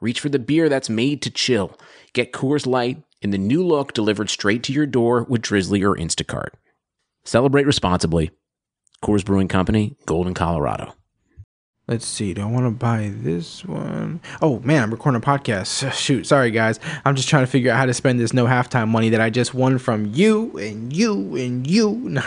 reach for the beer that's made to chill. Get Coors Light in the new look delivered straight to your door with Drizly or Instacart. Celebrate responsibly. Coors Brewing Company, Golden, Colorado. Let's see. Do I want to buy this one? Oh man, I'm recording a podcast. Shoot, sorry guys. I'm just trying to figure out how to spend this no halftime money that I just won from you and you and you.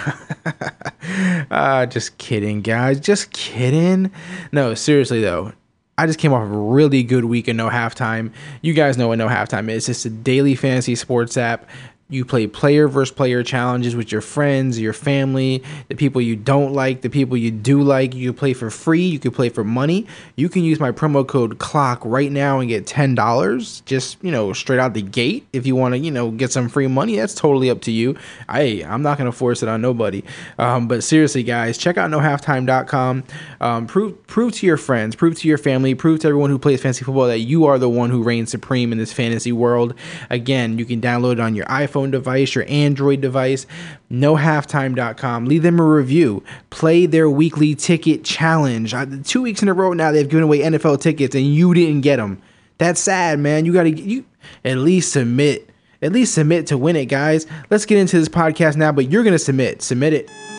uh, just kidding, guys. Just kidding. No, seriously though. I just came off a really good week of no halftime. You guys know what no halftime is. It's just a daily fantasy sports app you play player versus player challenges with your friends, your family, the people you don't like, the people you do like. You play for free, you can play for money. You can use my promo code CLOCK right now and get $10 just, you know, straight out the gate. If you want to, you know, get some free money, that's totally up to you. I I'm not going to force it on nobody. Um, but seriously, guys, check out nohalftime.com. Um, prove prove to your friends, prove to your family, prove to everyone who plays fantasy football that you are the one who reigns supreme in this fantasy world. Again, you can download it on your iPhone iPhone device, your Android device, nohalftime.com. Leave them a review. Play their weekly ticket challenge. Two weeks in a row now, they've given away NFL tickets and you didn't get them. That's sad, man. You got to you at least submit. At least submit to win it, guys. Let's get into this podcast now, but you're going to submit. Submit it. Cannot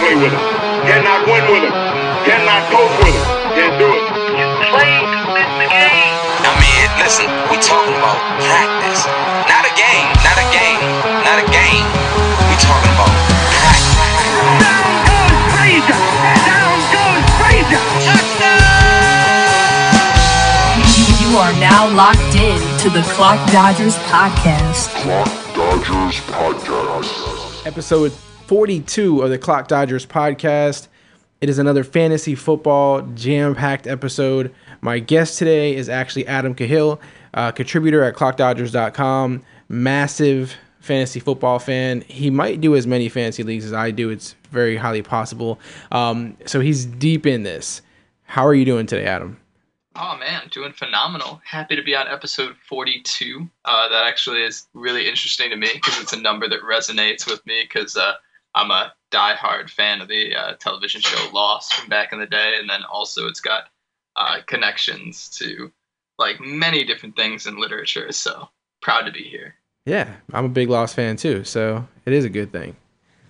play with him. Cannot win with him. You are now locked in to the Clock Dodgers podcast. Clock Dodgers Podcast. episode 42 of the Clock Dodgers podcast. It is another fantasy football jam packed episode. My guest today is actually Adam Cahill, uh, contributor at clockdodgers.com, massive fantasy football fan. He might do as many fantasy leagues as I do. It's very highly possible. Um, so he's deep in this. How are you doing today, Adam? Oh man, doing phenomenal. Happy to be on episode 42. Uh, that actually is really interesting to me because it's a number that resonates with me because uh, I'm a diehard fan of the uh, television show Lost from back in the day, and then also it's got uh, connections to like many different things in literature. So proud to be here. Yeah, I'm a big Lost fan too, so it is a good thing.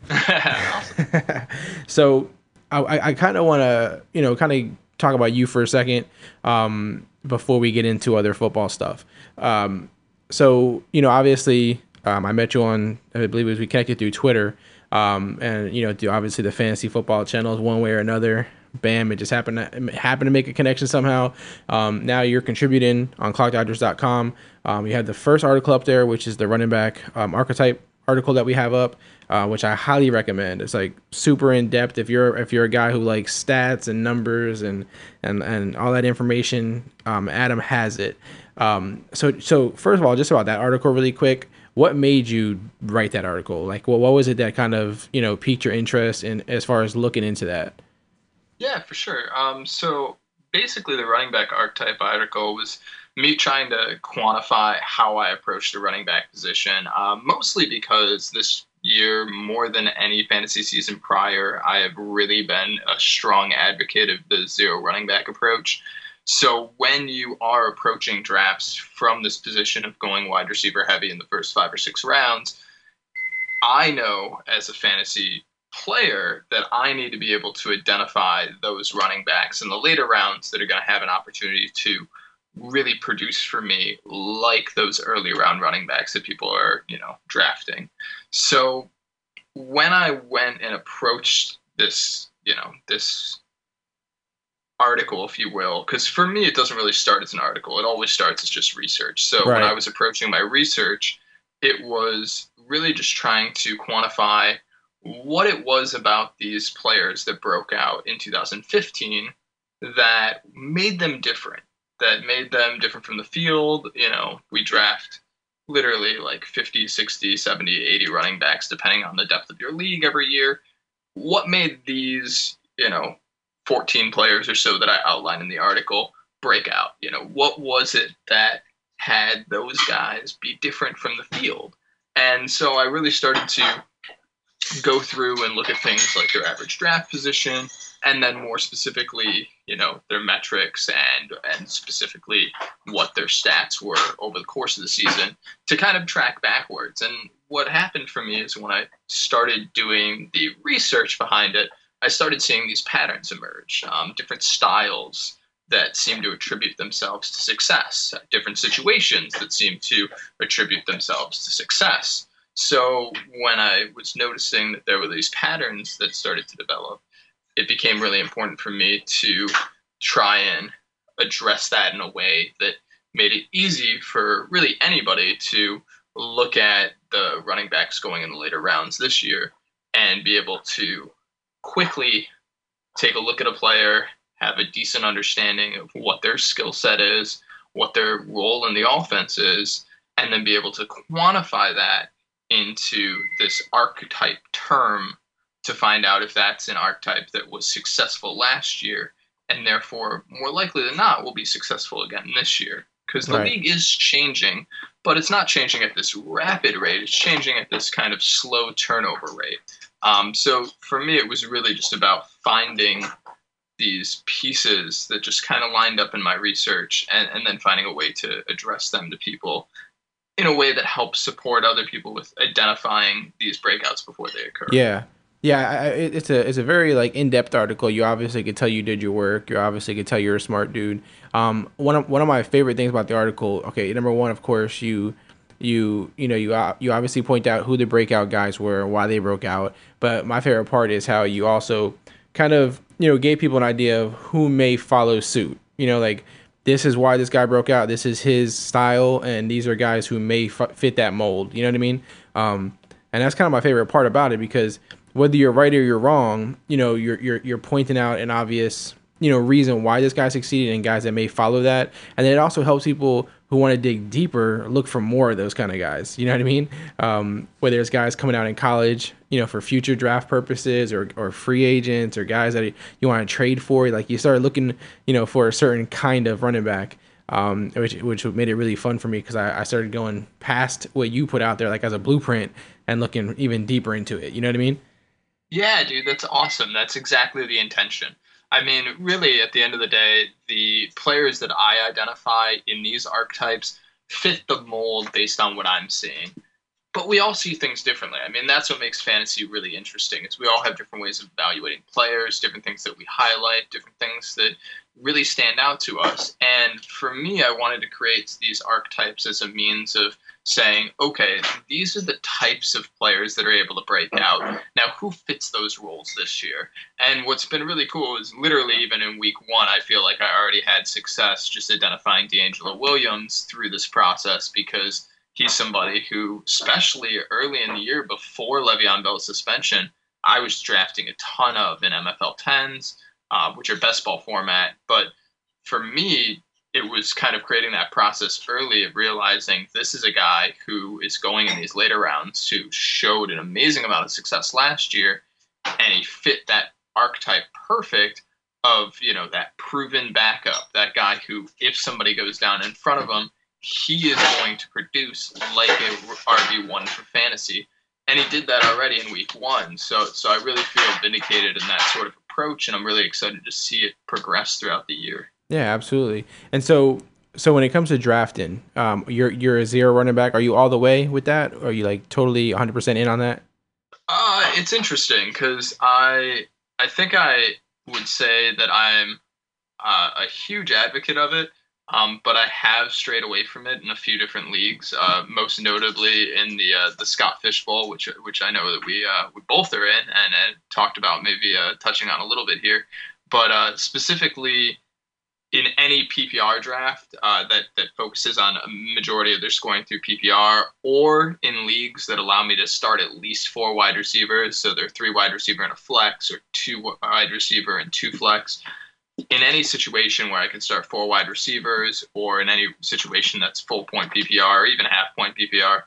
So I, I kind of want to, you know, kind of talk about you for a second um, before we get into other football stuff. Um, so, you know, obviously, um, I met you on, I believe it was we connected through Twitter. Um, and, you know, obviously the fantasy football channels one way or another. Bam, it just happened to, happened to make a connection somehow. Um, now you're contributing on clockdodgers.com. Um, you have the first article up there, which is the running back archetype article that we have up, uh, which I highly recommend. It's like super in depth. If you're if you're a guy who likes stats and numbers and and and all that information, um, Adam has it. Um, so so first of all, just about that article, really quick. What made you write that article? Like, what what was it that kind of you know piqued your interest in as far as looking into that? Yeah, for sure. Um, so basically, the running back archetype article was me trying to quantify how I approach the running back position, um, mostly because this year, more than any fantasy season prior, I have really been a strong advocate of the zero running back approach. So when you are approaching drafts from this position of going wide receiver heavy in the first five or six rounds, I know as a fantasy player that I need to be able to identify those running backs in the later rounds that are going to have an opportunity to really produce for me like those early round running backs that people are, you know, drafting. So when I went and approached this, you know, this article, if you will, because for me, it doesn't really start as an article. It always starts as just research. So Right. when I was approaching my research, it was really just trying to quantify what it was about these players that broke out in 2015 that made them different, that made them different from the field. You know, we draft literally like 50, 60, 70, 80 running backs, depending on the depth of your league every year. What made these, you know, 14 players or so that I outlined in the article break out? You know, what was it that had those guys be different from the field? And so I really started to go through and look at things like their average draft position, and then more specifically, you know, their metrics and and specifically what their stats were over the course of the season to kind of track backwards. And what happened for me is when I started doing the research behind it, I started seeing these patterns emerge, um, different styles that seem to attribute themselves to success, different situations that seem to attribute themselves to success. So when I was noticing that there were these patterns that started to develop, it became really important for me to try and address that in a way that made it easy for really anybody to look at the running backs going in the later rounds this year and be able to quickly take a look at a player, have a decent understanding of what their skill set is, what their role in the offense is, and then be able to quantify that into this archetype term to find out if that's an archetype that was successful last year and therefore more likely than not will be successful again this year because the Right. league is changing but it's not changing at this rapid rate it's changing at this kind of slow turnover rate um, so for me it was really just about finding these pieces that just kind of lined up in my research and, and then finding a way to address them to people in a way that helps support other people with identifying these breakouts before they occur. Yeah, yeah. I, I- it, it's a it's a very like in depth article. You obviously could tell you did your work. You obviously could tell you're a smart dude. Um, one of one of my favorite things about the article. Okay, number one, of course, you you you know you you obviously point out who the breakout guys were, and why they broke out. But my favorite part is how you also kind of you know gave people an idea of who may follow suit. You know, like this is why this guy broke out. This is his style, and these are guys who may f- fit that mold. You know what I mean? Um, and that's kind of my favorite part about it because whether you're right or you're wrong, you know, you're you're you're pointing out an obvious you know reason why this guy succeeded and guys that may follow that, and then it also helps people who want to dig deeper look for more of those kind of guys. You know what I mean? Um, whether it's guys coming out in college, you know, for future draft purposes, or or free agents, or guys that you want to trade for. Like you start looking, you know, for a certain kind of running back um, which which made it really fun for me because I, I started going past what you put out there like as a blueprint and looking even deeper into it. You know what I mean? Yeah, dude, that's awesome. That's exactly the intention. I mean, really, at the end of the day, the players that I identify in these archetypes fit the mold based on what I'm seeing. But we all see things differently. I mean, that's what makes fantasy really interesting. Is we all have different ways of evaluating players, different things that we highlight, different things that really stand out to us. And for me, I wanted to create these archetypes as a means of saying, okay, these are the types of players that are able to break out. Now, who fits those roles this year? And what's been really cool is literally even in week one, I feel like I already had success just identifying DeAngelo Williams through this process because he's somebody who, especially early in the year before Le'Veon Bell's suspension, I was drafting a ton of in MFL 10s, uh, which are best ball format. But for me, it was kind of creating that process early of realizing this is a guy who is going in these later rounds who showed an amazing amount of success last year and he fit that archetype perfect of you know that proven backup that guy who if somebody goes down in front of him he is going to produce like a rb1 for fantasy. And he did that already in week one. So so i really feel vindicated in that sort of approach and i'm really excited to see it progress throughout the year Yeah, absolutely. And so so when it comes to drafting, um, you're you're a zero running back. Are you all the way with that? Or are you like totally 100 percent in on that? Uh, it's interesting because I I think I would say that I'm uh, a huge advocate of it, um, but I have strayed away from it in a few different leagues. Uh, most notably in the uh, the Scott Fish Bowl, which which I know that we uh, we both are in and, and talked about maybe uh, touching on a little bit here, but uh, specifically in any PPR draft uh, that that focuses on a majority of their scoring through PPR, or in leagues that allow me to start at least four wide receivers, so they're three wide receiver and a flex, or two wide receiver and two flex. in any situation where I can start four wide receivers, or in any situation that's full point PPR or even half point PPR,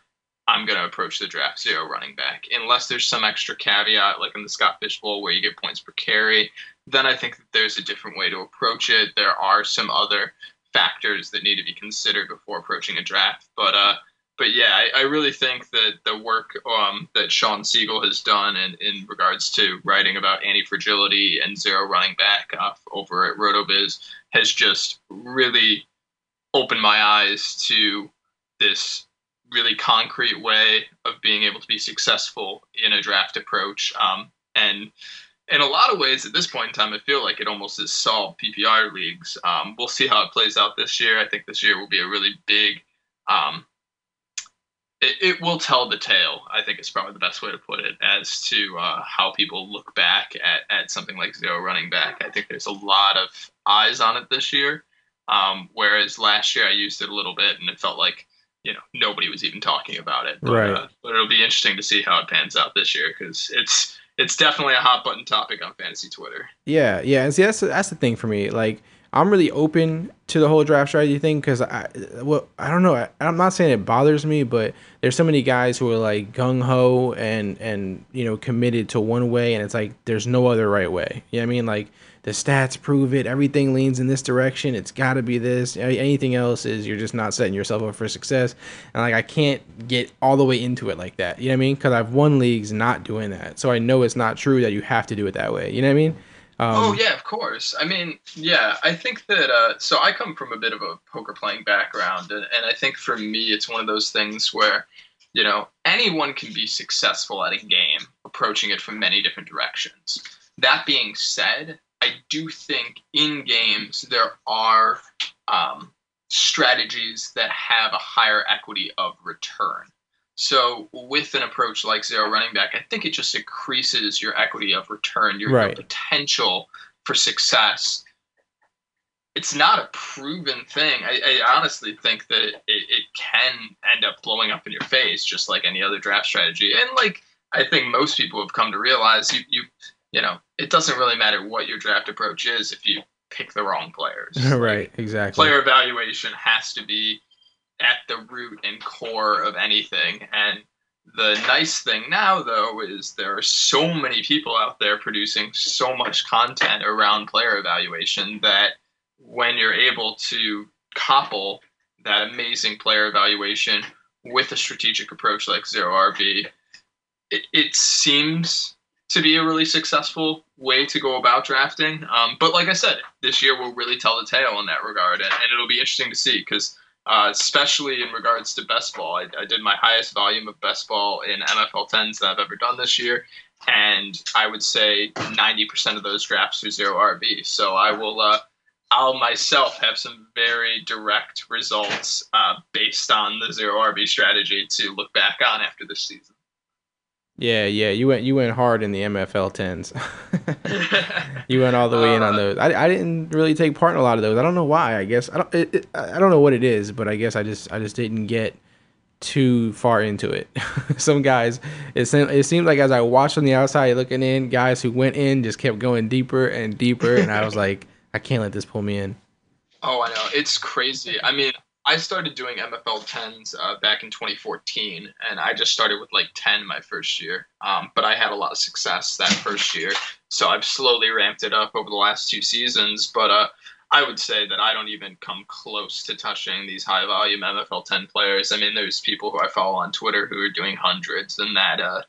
I'm going to approach the draft zero running back. Unless there's some extra caveat, like in the Scott Fish Bowl, where you get points per carry, then I think that there's a different way to approach it. There are some other factors that need to be considered before approaching a draft. But uh, but yeah, I, I really think that the work um, that Shawn Siegele has done in, in regards to writing about anti fragility and zero running back uh, over at RotoViz has just really opened my eyes to this really concrete way of being able to be successful in a draft approach. Um, and in a lot of ways, at this point in time, I feel like it almost has solved PPR leagues. Um, we'll see how it plays out this year. I think this year will be a really big. Um, it, it will tell the tale. I think is probably the best way to put it as to uh, how people look back at, at something like zero running back. I think there's a lot of eyes on it this year, um, whereas last year I used it a little bit and it felt like you know nobody was even talking about it. But, Right. Uh, but it'll be interesting to see how it pans out this year because it's it's definitely a hot button topic on fantasy Twitter. Yeah, yeah, and see that's that's the thing for me. Like I'm really open to the whole draft strategy thing because I, well, I don't know. I, I'm not saying it bothers me, but there's so many guys who are like gung ho and and you know committed to one way, and it's like there's no other right way. You know what I mean? Like the stats prove it. Everything leans in this direction. It's got to be this. Anything else is you're just not setting yourself up for success. And like I can't get all the way into it like that. You know what I mean? Because I've won leagues not doing that, so I know it's not true that you have to do it that way. You know what I mean? Um, oh yeah, of course. I mean, yeah, I think that. Uh, so I come from a bit of a poker playing background, and, and I think for me, it's one of those things where, you know, anyone can be successful at a game, approaching it from many different directions. That being said, I do think in games there are um, strategies that have a higher equity of return. So with an approach like zero running back, I think it just increases your equity of return, your, your potential for success. It's not a proven thing. I, I honestly think that it, it, it can end up blowing up in your face, just like any other draft strategy. And like I think most people have come to realize, you you you know, it doesn't really matter what your draft approach is if you pick the wrong players. right, exactly. player evaluation has to be at the root and core of anything. And the nice thing now, though, is there are so many people out there producing so much content around player evaluation that when you're able to couple that amazing player evaluation with a strategic approach like Zero RB, it, it seems to be a really successful way to go about drafting. Um, but like I said, this year will really tell the tale in that regard, and, and it'll be interesting to see because, uh, especially in regards to best ball, I, I did my highest volume of best ball in MFL 10s that I've ever done this year, and I would say 90% of those drafts are zero RB. So I will. Uh, I'll myself have some very direct results uh, based on the zero RB strategy to look back on after this season. Yeah, yeah, you went you went hard in the MFL tens. you went all the way in on Uh, those. I, I didn't really take part in a lot of those. I don't know why. I guess I don't it, it, I don't know what it is, but I guess I just I just didn't get too far into it. Some guys, it seemed it seemed like as I watched from the outside looking in, guys who went in just kept going deeper and deeper, and I was like, I can't let this pull me in. Oh, I know. It's crazy. I mean, I started doing MFL 10s uh, back in 2014, and I just started with like 10 my first year. Um, but I had a lot of success that first year. So I've slowly ramped it up over the last two seasons. But uh, I would say that I don't even come close to touching these high volume MFL 10 players. I mean, there's people who I follow on Twitter who are doing hundreds, and that uh,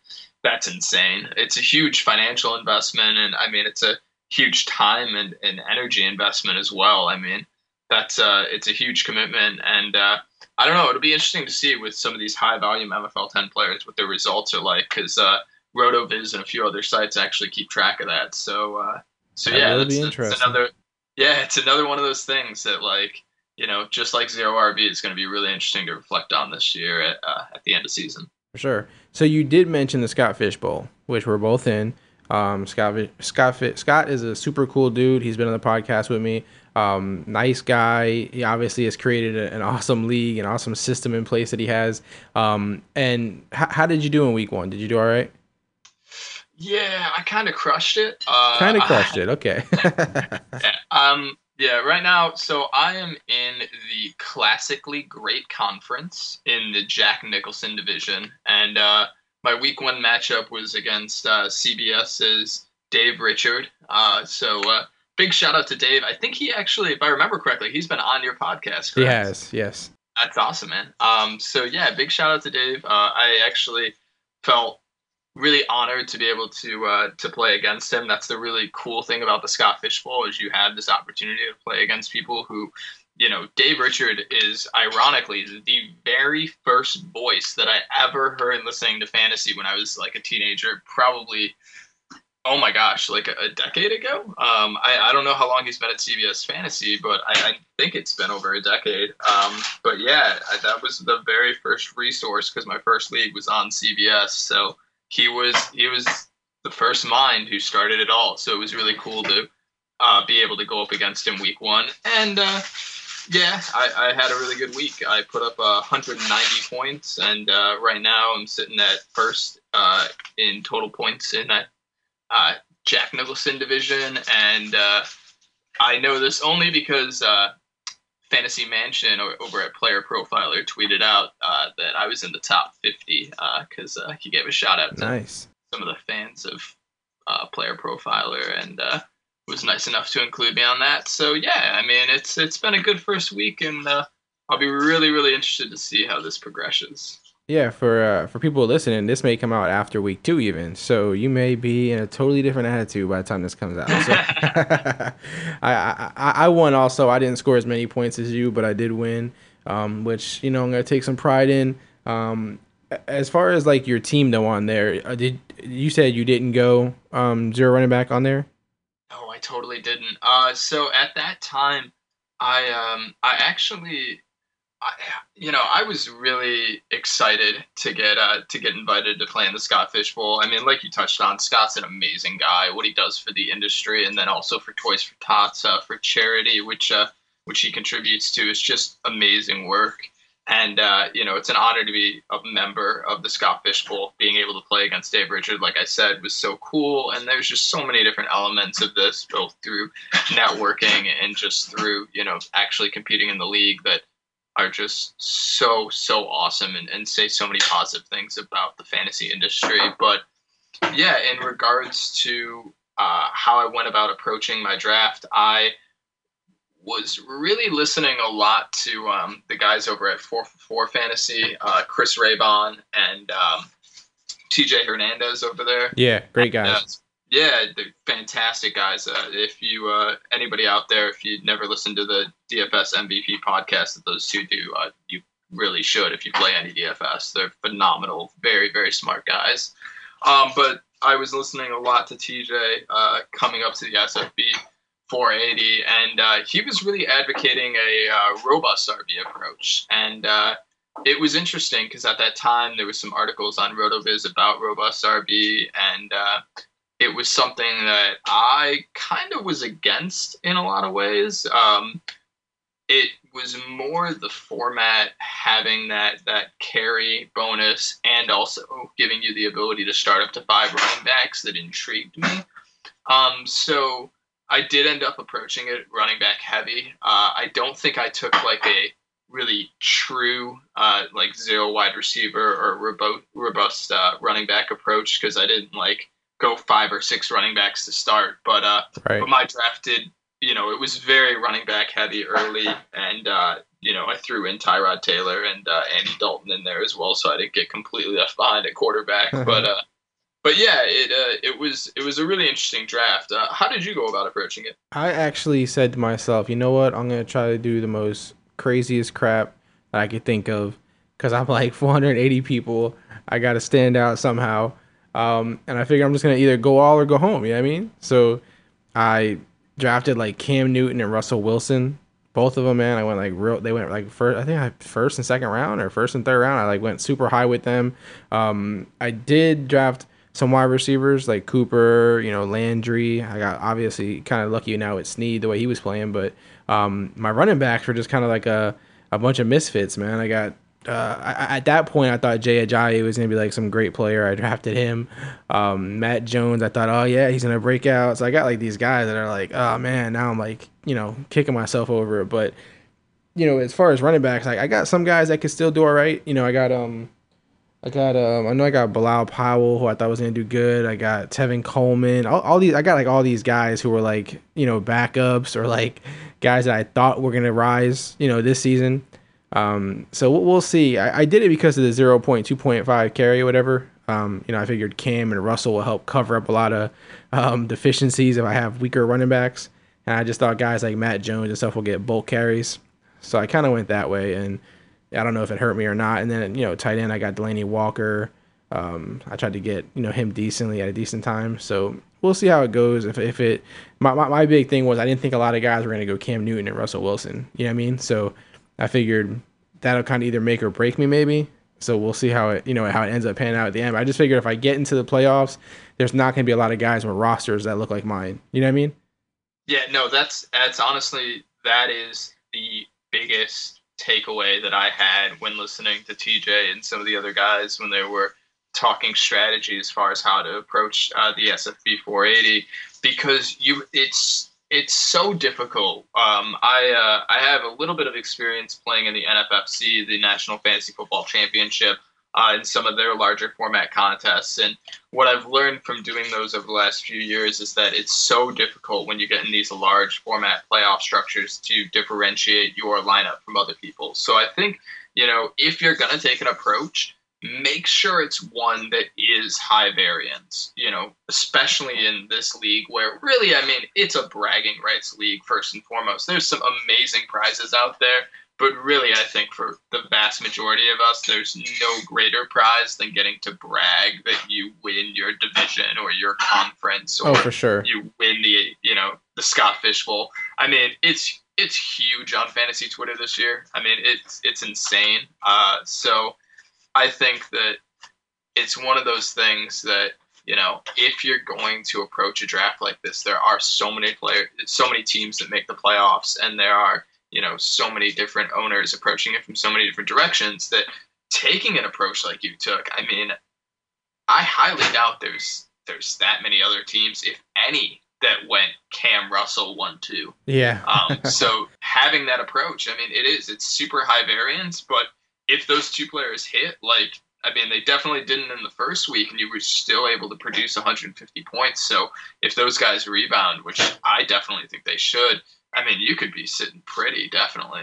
that's insane. It's a huge financial investment, and I mean, it's a huge time and, and energy investment as well. I mean, that's uh, it's a huge commitment, and uh, I don't know. It'll be interesting to see with some of these high volume MFL 10 players what their results are like, because uh, RotoViz and a few other sites actually keep track of that. So, uh, so That yeah, that's, that's interesting. another. Yeah, it's another one of those things that like you know, just like zero RB, is going to be really interesting to reflect on this year at uh, at the end of season. For sure. So you did mention the Scott Fish Bowl, which we're both in. Um, Scott Scott Scott is a super cool dude. He's been on the podcast with me. Um, nice guy. He obviously has created a, an awesome league, an awesome system in place that he has. Um, and h- how did you do in week one? Did you do all right? Yeah, I kind of crushed it. Uh, Kind of I- crushed it. Okay. Yeah, um, yeah, right now, so I am in the classically great conference in the Jack Nicholson division, and uh, my week one matchup was against uh, CBS's Dave Richard. Uh, so uh, big shout out to Dave. I think he actually, if I remember correctly, he's been on your podcast. he has. Yes. That's awesome, man. Um, so yeah, big shout out to Dave. Uh, I actually felt really honored to be able to uh, to play against him. That's the really cool thing about the Scott Fish Bowl is you have this opportunity to play against people who, you know, Dave Richard is ironically the very first voice that I ever heard listening to fantasy when I was like a teenager, probably. Oh my gosh, like a, decade ago. Um, I, I don't know how long he's been at CBS Fantasy, but I, I think it's been over a decade. Um, but yeah, I, that was the very first resource because my first league was on CBS. So he was he was the first mind who started it all. So it was really cool to uh, be able to go up against him week one. And uh, yeah, I, I had a really good week. I put up uh, 190 points, and uh, right now I'm sitting at first uh, in total points in that uh, Jack Nicholson division. And uh, I know this only because uh, Fantasy Mansion over at Player Profiler tweeted out uh, that I was in the top 50 because uh, he gave a shout out to Nice. some of the fans of uh, Player Profiler and uh, was nice enough to include me on that. So yeah, I mean it's it's been a good first week, and uh, I'll be really really interested to see how this progresses. Yeah, for uh, for people listening, this may come out after week two, even. So you may be in a totally different attitude by the time this comes out. So I, I I won also. I didn't score as many points as you, but I did win, um, which you know I'm gonna take some pride in. Um, as far as like your team though on there, uh, did you said you didn't go um, zero running back on there? No, I totally didn't. Uh, so at that time, I um, I actually, I, you know, I was really excited to get uh, to get invited to play in the Scott Fish Bowl. I mean, like you touched on, Scott's an amazing guy. What he does for the industry, and then also for Toys for Tots uh, for charity, which uh, which he contributes to, is just amazing work. And uh, you know, it's an honor to be a member of the Scott Fish Bowl. Being able to play against Dave Richard, like I said, was so cool. And there's just so many different elements of this, both through networking and just through you know actually competing in the league that are just so so awesome and, and say so many positive things about the fantasy industry. But yeah, in regards to uh, how I went about approaching my draft, I was really listening a lot to um, the guys over at 4 for 4 Fantasy, uh, Chris Raybon and um, TJ Hernandez over there. Yeah, great guys. Yeah, they're fantastic guys. Uh, if you uh, anybody out there, if you never listened to the DFS MVP podcast that those two do, uh, you really should. If you play any DFS, they're phenomenal, very very smart guys. Um, but I was listening a lot to TJ uh, coming up to the SFB 480, and uh, he was really advocating a uh, robust RB approach. And it was interesting because at that time there was some articles on RotoViz about robust RB, and uh, it was something that I kind of was against in a lot of ways. Um, it was more the format having that that carry bonus and also giving you the ability to start up to five running backs that intrigued me. Um, so I did end up approaching it running back heavy. Uh, I don't think I took like a really true uh, like zero wide receiver or robust, uh, running back approach because I didn't like go five or six running backs to start. But uh, Right. but my draft did, you know, it was very running back heavy early, and uh, you know, I threw in Tyrod Taylor and uh, Andy Dalton in there as well, so I didn't get completely left behind at quarterback. but uh, but yeah, it uh, it was it was a really interesting draft. Uh, how did you go about approaching it? I actually said to myself, you know what? I'm gonna try to do the most craziest crap that I could think of, because I'm like 480 people. I gotta stand out somehow, um, and I figure I'm just gonna either go all or go home. You know what I mean? So I drafted like Cam Newton and Russell Wilson, both of them. Man, I went like real. They went like first. I think I first and second round or first and third round. I like went super high with them. Um, I did draft some wide receivers like Cooper, you know, Landry. I got obviously kind of lucky now with Snead the way he was playing, but um, my running backs were just kind of like a, a bunch of misfits, man. I got uh, I, at that point, I thought Jay Ajayi was gonna be like some great player. I drafted him. Um, Matt Jones, I thought, oh yeah, he's gonna break out. So I got like these guys that are like, oh man, now I'm like, you know, kicking myself over it. But you know, as far as running backs, like I got some guys that could still do all right. You know, I got um, I got um, I know I got Bilal Powell, who I thought was gonna do good. I got Tevin Coleman. All, all these, I got like all these guys who were like, you know, backups or like guys that I thought were gonna rise. You know, this season. Um, so we'll, see. I, I, did it because of the 0.2.5 carry or whatever. Um, you know, I figured Cam and Russell will help cover up a lot of um, deficiencies if I have weaker running backs. And I just thought guys like Matt Jones and stuff will get bulk carries. So I kind of went that way. And I don't know if it hurt me or not. And then, you know, tight end, I got Delanie Walker. Um, I tried to get, you know, him decently at a decent time. So we'll see how it goes. If, if it, my, my, my big thing was I didn't think a lot of guys were going to go Cam Newton and Russell Wilson. You know what I mean? So, I figured that'll kind of either make or break me, maybe. So we'll see how it, you know, how it ends up panning out at the end. But I just figured if I get into the playoffs, there's not going to be a lot of guys with rosters that look like mine. You know what I mean? Yeah, no, that's that's honestly that is the biggest takeaway that I had when listening to TJ and some of the other guys when they were talking strategy as far as how to approach uh, the SFB 480 because you it's it's so difficult. Um, I uh, I have a little bit of experience playing in the NFFC, the National Fantasy Football Championship, uh, in some of their larger format contests. And what I've learned from doing those over the last few years is that it's so difficult when you get in these large format playoff structures to differentiate your lineup from other people. So I think you know if you're gonna take an approach make sure it's one that is high variance, you know, especially in this league where really, I mean, it's a bragging rights league first and foremost. There's some amazing prizes out there, but really, I think for the vast majority of us, there's no greater prize than getting to brag that you win your division or your conference or oh, for sure. you win the, you know, the Scott Fish Bowl. I mean, it's it's huge on fantasy Twitter this year. I mean, it's it's insane. Uh, so I think that it's one of those things that you know if you're going to approach a draft like this, there are so many players, so many teams that make the playoffs, and there are you know so many different owners approaching it from so many different directions that taking an approach like you took, I mean, I highly doubt there's there's that many other teams, if any, that went Cam Russell one two. Yeah. um, so having that approach, I mean, it is it's super high variance, but if those two players hit, like I mean, they definitely didn't in the first week, and you were still able to produce 150 points. So if those guys rebound, which I definitely think they should, I mean, you could be sitting pretty, definitely.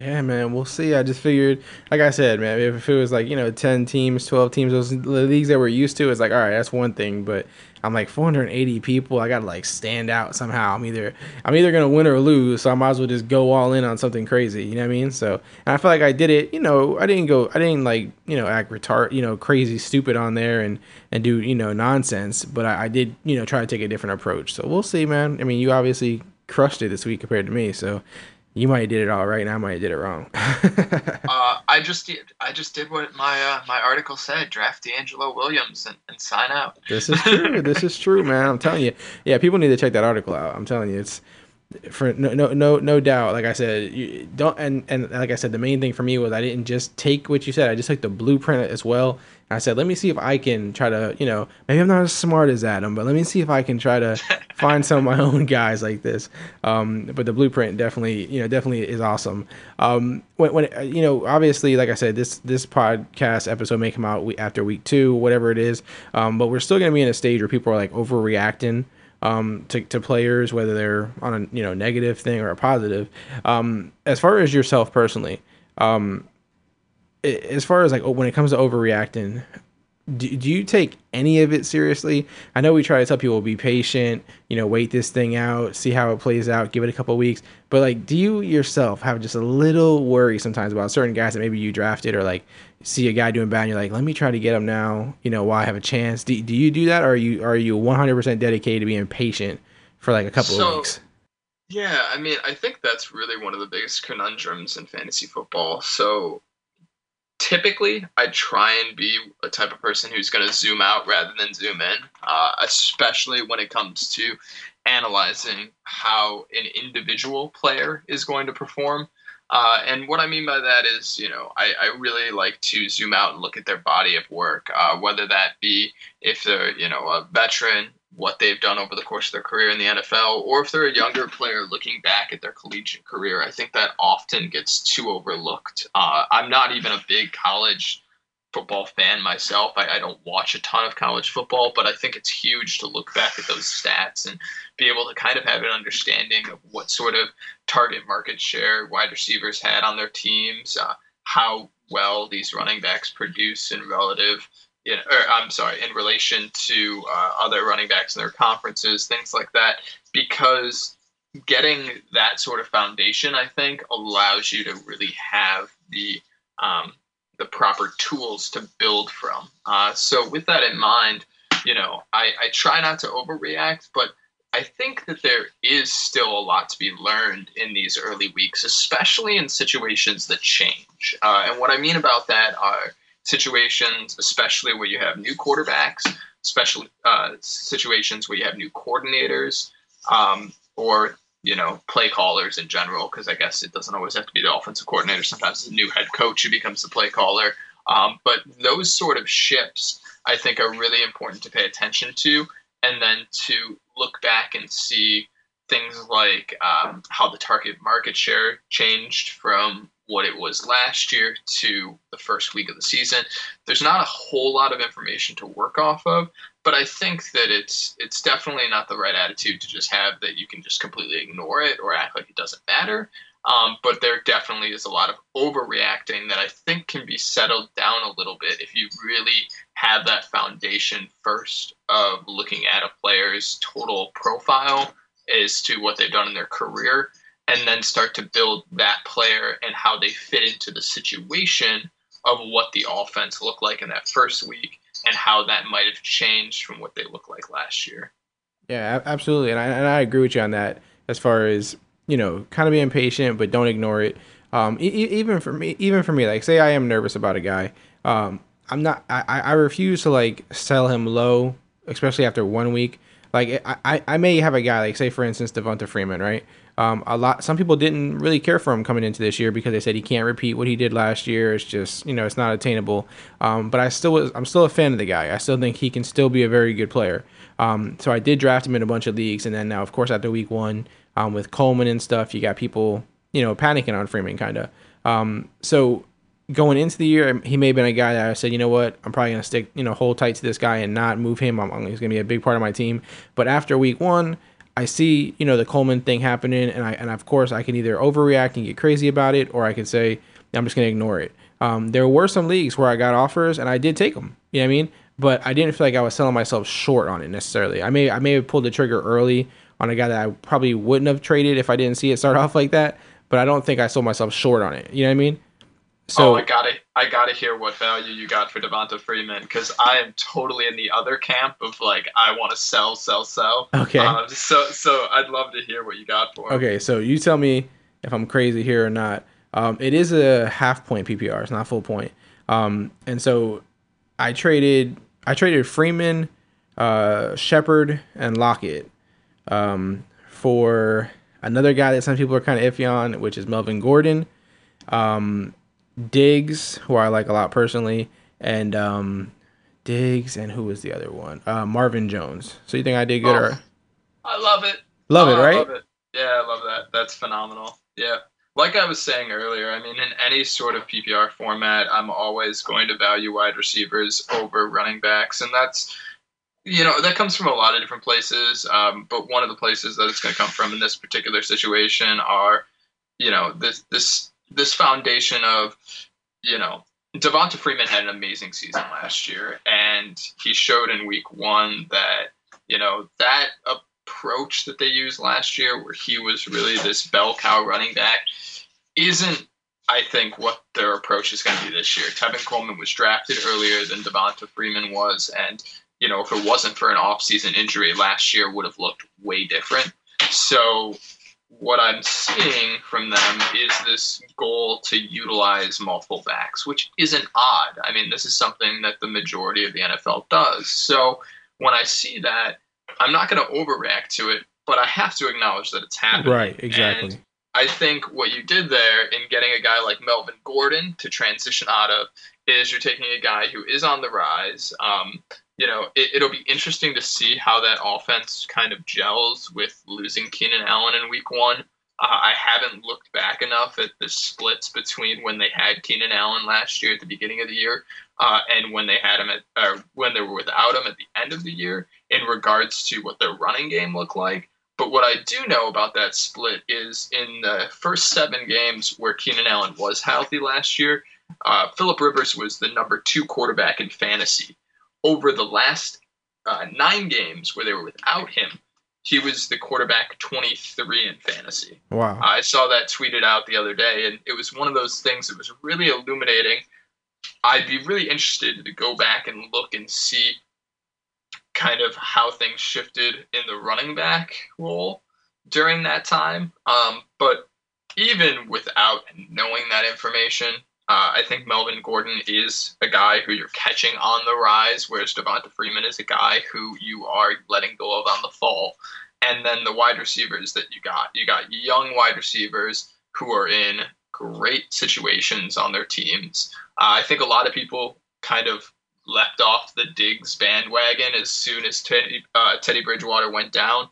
Yeah, man, we'll see. I just figured, like I said, man, if it was like you know ten teams, twelve teams, those leagues that we're used to, it's like all right, that's one thing. But I'm like 480 people. I gotta like stand out somehow. I'm either I'm either gonna win or lose, so I might as well just go all in on something crazy. You know what I mean? So and I feel like I did it. You know, I didn't go. I didn't like you know act retard, you know, crazy, stupid on there and and do you know nonsense. But I, I did you know try to take a different approach. So we'll see, man. I mean, you obviously crushed it this week compared to me. So you might have did it all right, and I might have did it wrong. uh, I just did. I just did what my uh, my article said: draft DeAngelo Williams and, and sign out. this is true. this is true, man. I'm telling you. Yeah, people need to check that article out. I'm telling you, it's for no no no no doubt. Like I said, you don't and and like I said, the main thing for me was I didn't just take what you said. I just took the blueprint as well and I said, let me see if I can try to, you know, maybe I'm not as smart as Adam, but let me see if I can try to find some of my own guys like this. Um, but the blueprint definitely, you know, definitely is awesome. Um, when, when uh, you know, obviously, like I said, this this podcast episode may come out after week two, whatever it is. Um, but we're still going to be in a stage where people are like overreacting um, to, to players, whether they're on a you know negative thing or a positive. Um, as far as yourself personally, um, as far as like when it comes to overreacting, do, do you take any of it seriously? I know we try to tell people be patient, you know, wait this thing out, see how it plays out, give it a couple weeks. But like, do you yourself have just a little worry sometimes about certain guys that maybe you drafted or like see a guy doing bad and you're like, let me try to get him now, you know, while I have a chance. Do, do you do that or are you are you 100% dedicated to being patient for like a couple so, of weeks? Yeah, I mean, I think that's really one of the biggest conundrums in fantasy football. So typically I try and be a type of person who's going to zoom out rather than zoom in, uh, especially when it comes to analyzing how an individual player is going to perform. Uh, and what I mean by that is, you know, I, I really like to zoom out and look at their body of work, uh, whether that be if they're, you know, a veteran, what they've done over the course of their career in the NFL, or if they're a younger player looking back at their collegiate career. I think that often gets too overlooked. Uh, I'm not even a big college football fan myself. I, I, don't watch a ton of college football, but I think it's huge to look back at those stats and be able to kind of have an understanding of what sort of target market share wide receivers had on their teams, uh, how well these running backs produce in relative. You know, or I'm sorry, in relation to uh, other running backs in their conferences, things like that, because getting that sort of foundation, I think, allows you to really have the um, the proper tools to build from. Uh, so with that in mind, you know, I, I try not to overreact, but I think that there is still a lot to be learned in these early weeks, especially in situations that change. Uh, and what I mean about that are situations, especially where you have new quarterbacks, especially uh, situations where you have new coordinators, um, or you know, play callers in general, because I guess it doesn't always have to be the offensive coordinator. Sometimes the new head coach who becomes the play caller. Um, but those sort of shifts, I think, are really important to pay attention to, and then to look back and see things like um, how the target market share changed from what it was last year to the first week of the season. There's not a whole lot of information to work off of, but I think that it's it's definitely not the right attitude to just have that you can just completely ignore it or act like it doesn't matter. Um, but there definitely is a lot of overreacting that I think can be settled down a little bit if you really have that foundation first of looking at a player's total profile as to what they've done in their career and then start to build that player and how they fit into the situation of what the offense looked like in that first week and how that might have changed from what they looked like last year. Yeah, absolutely, and I and I agree with you on that. As far as you know, kind of being patient, but don't ignore it. Um, e- even for me, even for me, like say I am nervous about a guy, um, I'm not. I, I refuse to like sell him low, especially after one week. Like I, I may have a guy like say for instance Devonta Freeman, right? Um, a lot. Some people didn't really care for him coming into this year because they said he can't repeat what he did last year. It's just you know it's not attainable. Um, but I still was. I'm still a fan of the guy. I still think he can still be a very good player. Um, so I did draft him in a bunch of leagues, and then now of course after week one um, with Coleman and stuff, you got people you know panicking on Freeman kind of. Um, so going into the year, he may have been a guy that I said, you know what, I'm probably gonna stick, you know, hold tight to this guy and not move him. I'm, he's gonna be a big part of my team. But after week one, I see, you know, the Coleman thing happening, and I and of course I can either overreact and get crazy about it, or I can say I'm just gonna ignore it. Um, there were some leagues where I got offers and I did take them. You know what I mean? But I didn't feel like I was selling myself short on it necessarily. I may I may have pulled the trigger early on a guy that I probably wouldn't have traded if I didn't see it start off like that. But I don't think I sold myself short on it. You know what I mean? So oh, I gotta, I gotta hear what value you got for Devonta Freeman because I am totally in the other camp of like I want to sell, sell, sell. Okay. Um, so, so I'd love to hear what you got for. Him. Okay, so you tell me if I'm crazy here or not. Um, it is a half point PPR. It's not full point. Um, and so I traded, I traded Freeman, uh, Shepard, and Lockett, um, for another guy that some people are kind of iffy on, which is Melvin Gordon. Um, Diggs, who I like a lot personally, and um, Diggs, and who was the other one? Uh, Marvin Jones. So you think I did good? Oh, or? I love it. Love oh, it, right? Love it. Yeah, I love that. That's phenomenal. Yeah. Like I was saying earlier, I mean, in any sort of PPR format, I'm always going to value wide receivers over running backs, and that's you know that comes from a lot of different places. Um, but one of the places that it's going to come from in this particular situation are, you know, this this this foundation of, you know, Devonta Freeman had an amazing season last year, and he showed in week one that, you know, that approach that they used last year, where he was really this bell cow running back, isn't, I think, what their approach is going to be this year. Tevin Coleman was drafted earlier than Devonta Freeman was, and, you know, if it wasn't for an offseason injury last year, would have looked way different. So what I'm seeing from them is this goal to utilize multiple backs, which isn't odd. I mean, this is something that the majority of the NFL does. So when I see that, I'm not going to overreact to it, but I have to acknowledge that it's happening. Right, exactly. And I think what you did there in getting a guy like Melvin Gordon to transition out of is you're taking a guy who is on the rise. Um, you know, it, will be interesting to see how that offense kind of gels with losing Keenan Allen in week one. Uh, I haven't looked back enough at the splits between when they had Keenan Allen last year at the beginning of the year uh, and when they had him at, or when they were without him at the end of the year in regards to what their running game looked like. But what I do know about that split is in the first seven games where Keenan Allen was healthy last year, uh, Philip Rivers was the number two quarterback in fantasy. Over the last uh, nine games where they were without him, he was the quarterback 23 in fantasy. Wow. I saw that tweeted out the other day, and it was one of those things that was really illuminating. I'd be really interested to go back and look and see kind of how things shifted in the running back role during that time. Um, but even without knowing that information, uh, I think Melvin Gordon is a guy who you're catching on the rise, whereas Devonta Freeman is a guy who you are letting go of on the fall. And then the wide receivers that you got, you got young wide receivers who are in great situations on their teams. Uh, I think a lot of people kind of leapt off the Diggs bandwagon as soon as Teddy, uh, Teddy Bridgewater went down.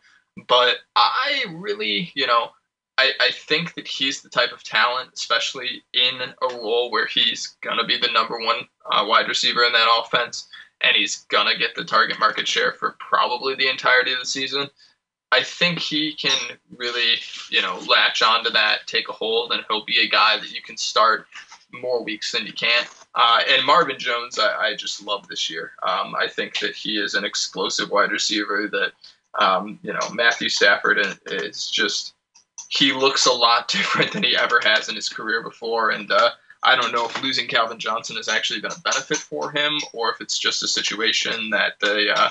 But I really, you know, I, I think that he's the type of talent, especially in a role where he's gonna be the number one uh, wide receiver in that offense, and he's gonna get the target market share for probably the entirety of the season. I think he can really, you know, latch onto that, take a hold, and he'll be a guy that you can start more weeks than you can. Uh, and Marvin Jones, I, I, just love this year. Um, I think that he is an explosive wide receiver that, um, you know, Matthew Stafford is just he looks a lot different than he ever has in his career before. And uh, I don't know if losing Calvin Johnson has actually been a benefit for him, or if it's just a situation that the uh,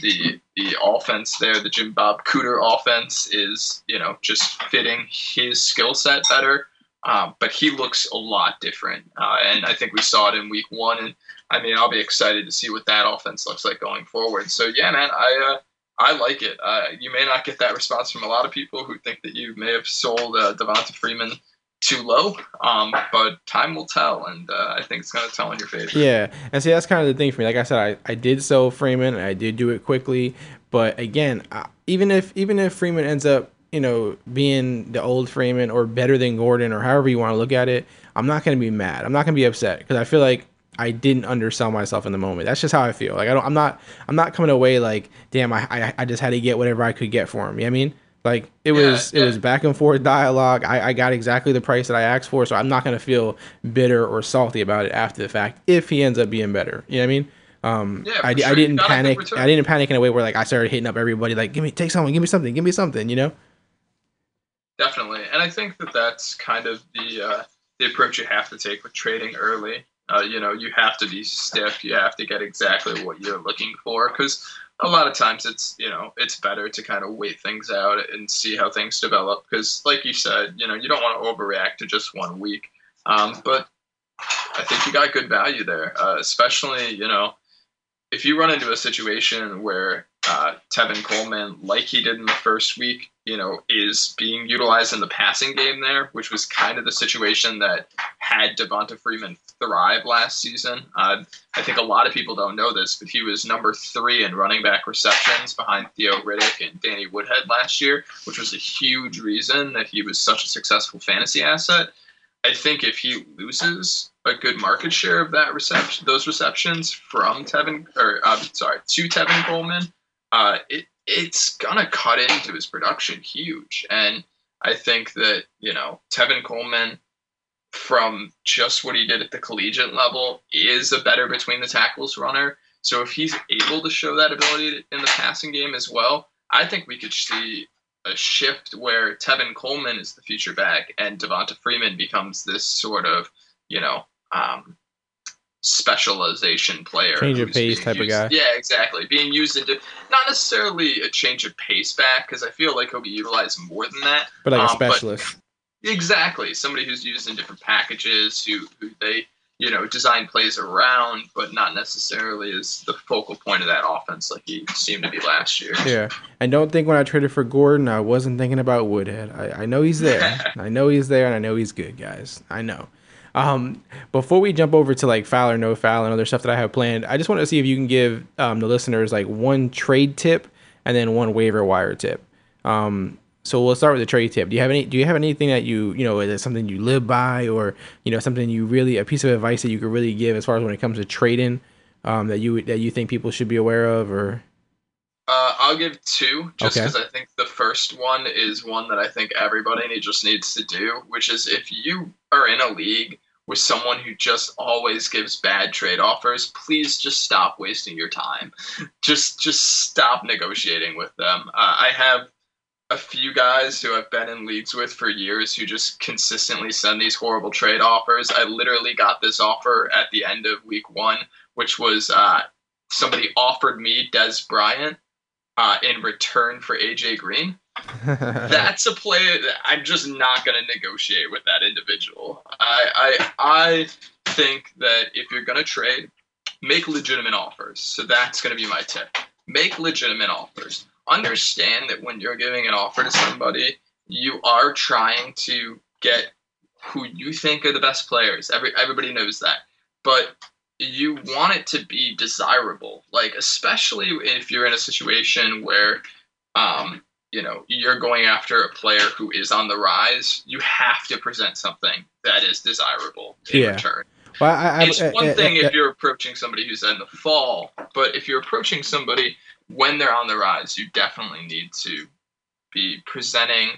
the the offense there, the Jim Bob Cooter offense, is you know just fitting his skill set better. Um, but he looks a lot different, uh, and I think we saw it in Week One. And I mean, I'll be excited to see what that offense looks like going forward. So yeah, man, I uh, I like it. Uh, you may not get that response from a lot of people who think that you may have sold uh, Devonta Freeman too low, um, but time will tell, and uh, I think it's going to tell in your favor. Yeah, and see that's kind of the thing for me. Like I said, I, I did sell Freeman, and I did do it quickly, but again, I, even if even if Freeman ends up you know being the old Freeman or better than Gordon or however you want to look at it, I'm not going to be mad. I'm not going to be upset because I feel like I didn't undersell myself in the moment. That's just how I feel. Like I don't, I'm not, I'm not coming away like, damn, I, I, I just had to get whatever I could get for him. You know what I mean? Like it yeah, was, yeah. it was back and forth dialogue. I, I got exactly the price that I asked for, so I'm not gonna feel bitter or salty about it after the fact if he ends up being better. You know what I mean? Um, yeah, I, sure. I didn't panic. I didn't panic in a way where like I started hitting up everybody like, give me, take someone, give me something, give me something. You know? Definitely, and I think that that's kind of the uh, the approach you have to take with trading early. Uh, you know, you have to be stiff. You have to get exactly what you're looking for because a lot of times it's you know it's better to kind of wait things out and see how things develop because like you said you know you don't want to overreact to just one week um, but i think you got good value there uh, especially you know if you run into a situation where uh, Tevin Coleman, like he did in the first week, you know, is being utilized in the passing game there, which was kind of the situation that had Devonta Freeman thrive last season. Uh, I think a lot of people don't know this, but he was number three in running back receptions behind Theo Riddick and Danny Woodhead last year, which was a huge reason that he was such a successful fantasy asset. I think if he loses a good market share of that reception, those receptions from Tevin, or uh, sorry, to Tevin Coleman, uh, it it's gonna cut into his production huge. And I think that you know Tevin Coleman, from just what he did at the collegiate level, is a better between the tackles runner. So if he's able to show that ability in the passing game as well, I think we could see a shift where Tevin Coleman is the future back and Devonta Freeman becomes this sort of, you know, um, specialization player. Change of pace type used, of guy. Yeah, exactly. Being used into not necessarily a change of pace back because I feel like he'll be utilized more than that. But like um, a specialist. exactly. Somebody who's used in different packages who who they you know, design plays around, but not necessarily as the focal point of that offense like he seemed to be last year. Yeah, and don't think when I traded for Gordon, I wasn't thinking about Woodhead. I, I know he's there. I know he's there, and I know he's good, guys. I know. Um, before we jump over to like foul or no foul and other stuff that I have planned, I just want to see if you can give um, the listeners like one trade tip and then one waiver wire tip. Um, so we'll start with the trade tip. Do you have any? Do you have anything that you you know is it something you live by, or you know something you really a piece of advice that you could really give as far as when it comes to trading um, that you that you think people should be aware of, or Uh, I'll give two, just Okay. because I think the first one is one that I think everybody just needs to do, which is if you are in a league with someone who just always gives bad trade offers, please just stop wasting your time. Just just stop negotiating with them. Uh, I have a few guys who I've been in leagues with for years who just consistently send these horrible trade offers. I literally got this offer at the end of week one, which was uh, somebody offered me Dez Bryant uh, in return for AJ Green. That's a play that I'm just not going to negotiate with that individual. I, I I think that if you're going to trade, make legitimate offers. So that's going to be my tip. Make legitimate offers. Understand that when you're giving an offer to somebody, you are trying to get who you think are the best players. Every everybody knows that. But you want it to be desirable. Like especially if you're in a situation where um, you know, you're going after a player who is on the rise, you have to present something that is desirable in Yeah. return. well, I, I, It's one I- thing if you're approaching somebody who's in the fall, but if you're approaching somebody when they're on the rise, you definitely need to be presenting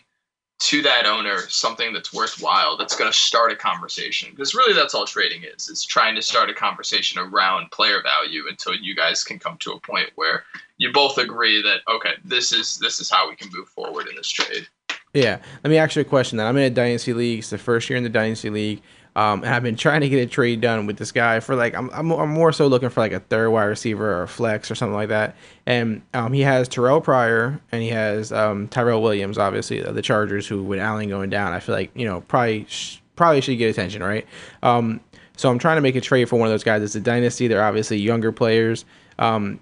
to that owner something that's worthwhile that's going to start a conversation because really that's all trading is it's trying to start a conversation around player value until you guys can come to a point where you both agree that okay this is this is how we can move forward in this trade Yeah. Let me ask you a question then. I'm in a dynasty league. It's the first year in the dynasty league. Um, and I've been trying to get a trade done with this guy for like I'm, I'm, I'm more so looking for like a third wide receiver or a flex or something like that. And um, he has Terrell Pryor and he has um, Tyrell Williams, obviously the Chargers, who with Allen going down, I feel like you know probably sh- probably should get attention, right? Um, so I'm trying to make a trade for one of those guys. It's a dynasty. They're obviously younger players. Um,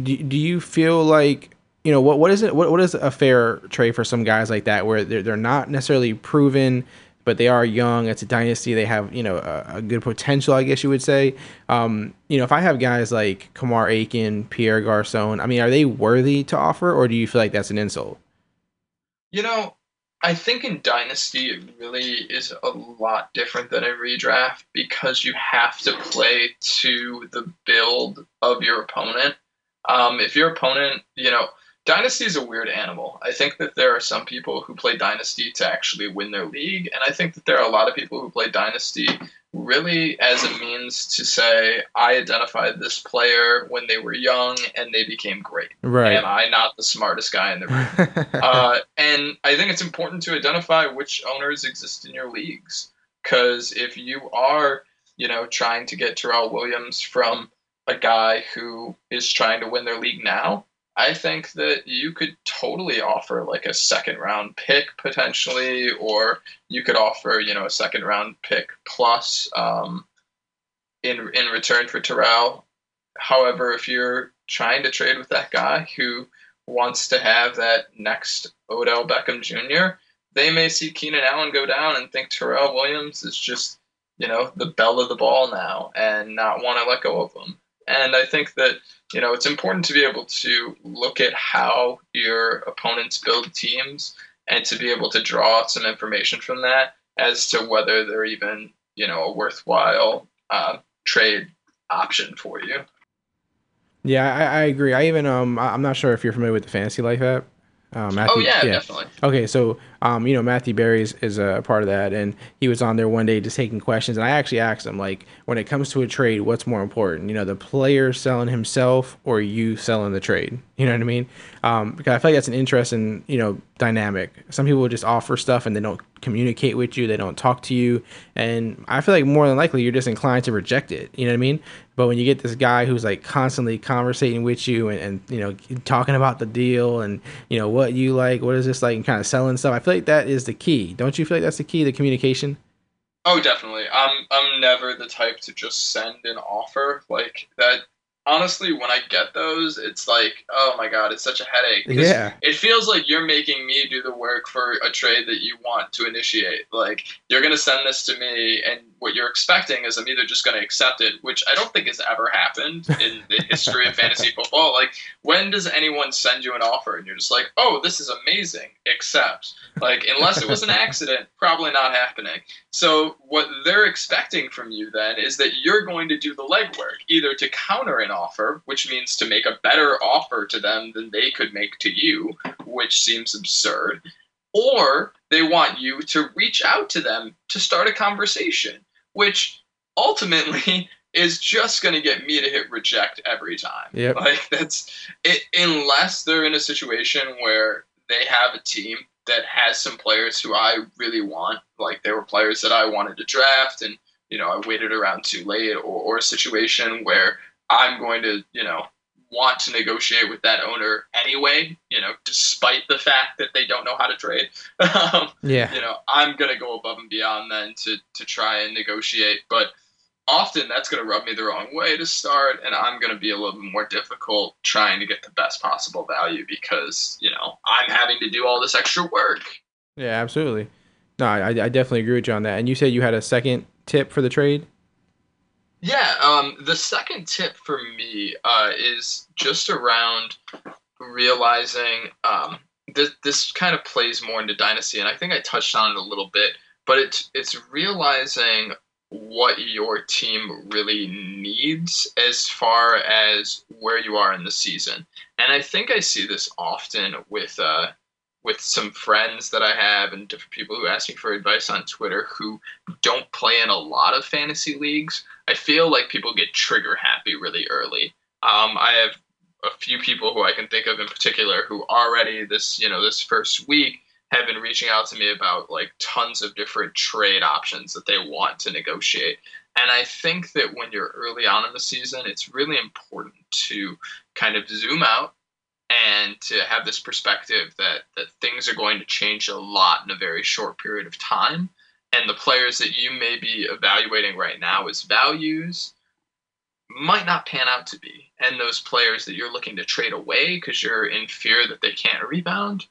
do, do you feel like you know what what is it what, what is a fair trade for some guys like that where they're, they're not necessarily proven but they are young. It's a dynasty. They have you know a, a good potential i guess you would say. Um you know if i have guys like kamar aiken pierre garcon i mean are they worthy to offer or do you feel like that's an insult? You know, I think in Dynasty it really is a lot different than a redraft because you have to play to the build of your opponent. Um, if your opponent, you know, Dynasty is a weird animal. I think that there are some people who play Dynasty to actually win their league, and I think that there are a lot of people who play Dynasty really as a means to say, I identified this player when they were young and they became great. right Am I not the smartest guy in the room? uh, and I think it's important to identify which owners exist in your leagues. Because if you are, you know, trying to get Terrell Williams from a guy who is trying to win their league now, I think that you could totally offer like a second round pick potentially, or you could offer, you know, a second round pick plus um, in in return for Terrell. However, if you're trying to trade with that guy who wants to have that next Odell Beckham Jr., they may see Keenan Allen go down and think Terrell Williams is just, you know, the belle of the ball now and not want to let go of him. And I think that, you know, it's important to be able to look at how your opponents build teams and to be able to draw some information from that as to whether they're even, you know, a worthwhile uh, trade option for you. yeah I, I agree i even um i'm not sure if you're familiar with the fantasy life app um, Oh, yeah, definitely. Okay, so um, you know Matthew Berry is, is a part of that, and he was on there one day just taking questions, and I actually asked him like, when it comes to a trade, what's more important? You know, the player selling himself or you selling the trade? You know what I mean? Um, because I feel like that's an interesting you know dynamic. Some people just offer stuff and they don't communicate with you, they don't talk to you, and I feel like more than likely you're just inclined to reject it. You know what I mean? But when you get this guy who's like constantly conversating with you and, and you know talking about the deal and you know what you like, what is this like, and kind of selling stuff, I feel like that is the key. Don't you feel like that's the key, the communication? Oh, definitely. I'm I'm never the type to just send an offer like that. Honestly, when I get those, it's like, oh my god, it's such a headache. Yeah. It feels like you're making me do the work for a trade that you want to initiate. Like you're gonna send this to me, and what you're expecting is I'm either just gonna accept it, which I don't think has ever happened in the history of fantasy football. Like, when does anyone send you an offer and you're just like, oh, this is amazing, accept? Like, unless it was an accident, probably not happening. So what they're expecting from you then is that you're going to do the legwork, either to counter an offer, which means to make a better offer to them than they could make to you, which seems absurd, or they want you to reach out to them to start a conversation, which ultimately is just going to get me to hit reject every time. Yep. Like that's it unless they're in a situation where they have a team that has some players who I really want, like they were players that I wanted to draft and you know, I waited around too late or, or a situation where I'm going to, you know, want to negotiate with that owner anyway, you know, despite the fact that they don't know how to trade. um, Yeah. you know, I'm gonna go above and beyond then to to try and negotiate. But often that's gonna rub me the wrong way to start, and I'm gonna be a little bit more difficult trying to get the best possible value because you know I'm having to do all this extra work. Yeah, absolutely. No, I, I definitely agree with you on that. And you said you had a second tip for the trade. Yeah, um, the second tip for me uh, is just around realizing um, this. This kind of plays more into dynasty, and I think I touched on it a little bit. But it's it's realizing what your team really needs as far as where you are in the season, and I think I see this often with uh, with some friends that I have and different people who ask me for advice on Twitter who don't play in a lot of fantasy leagues. I feel like people get trigger happy really early. Um, I have a few people who I can think of in particular who already this you know this first week have been reaching out to me about like tons of different trade options that they want to negotiate. And I think that when you're early on in the season, it's really important to kind of zoom out and to have this perspective that that things are going to change a lot in a very short period of time and the players that you may be evaluating right now as values might not pan out to be. And those players that you're looking to trade away because you're in fear that they can't rebound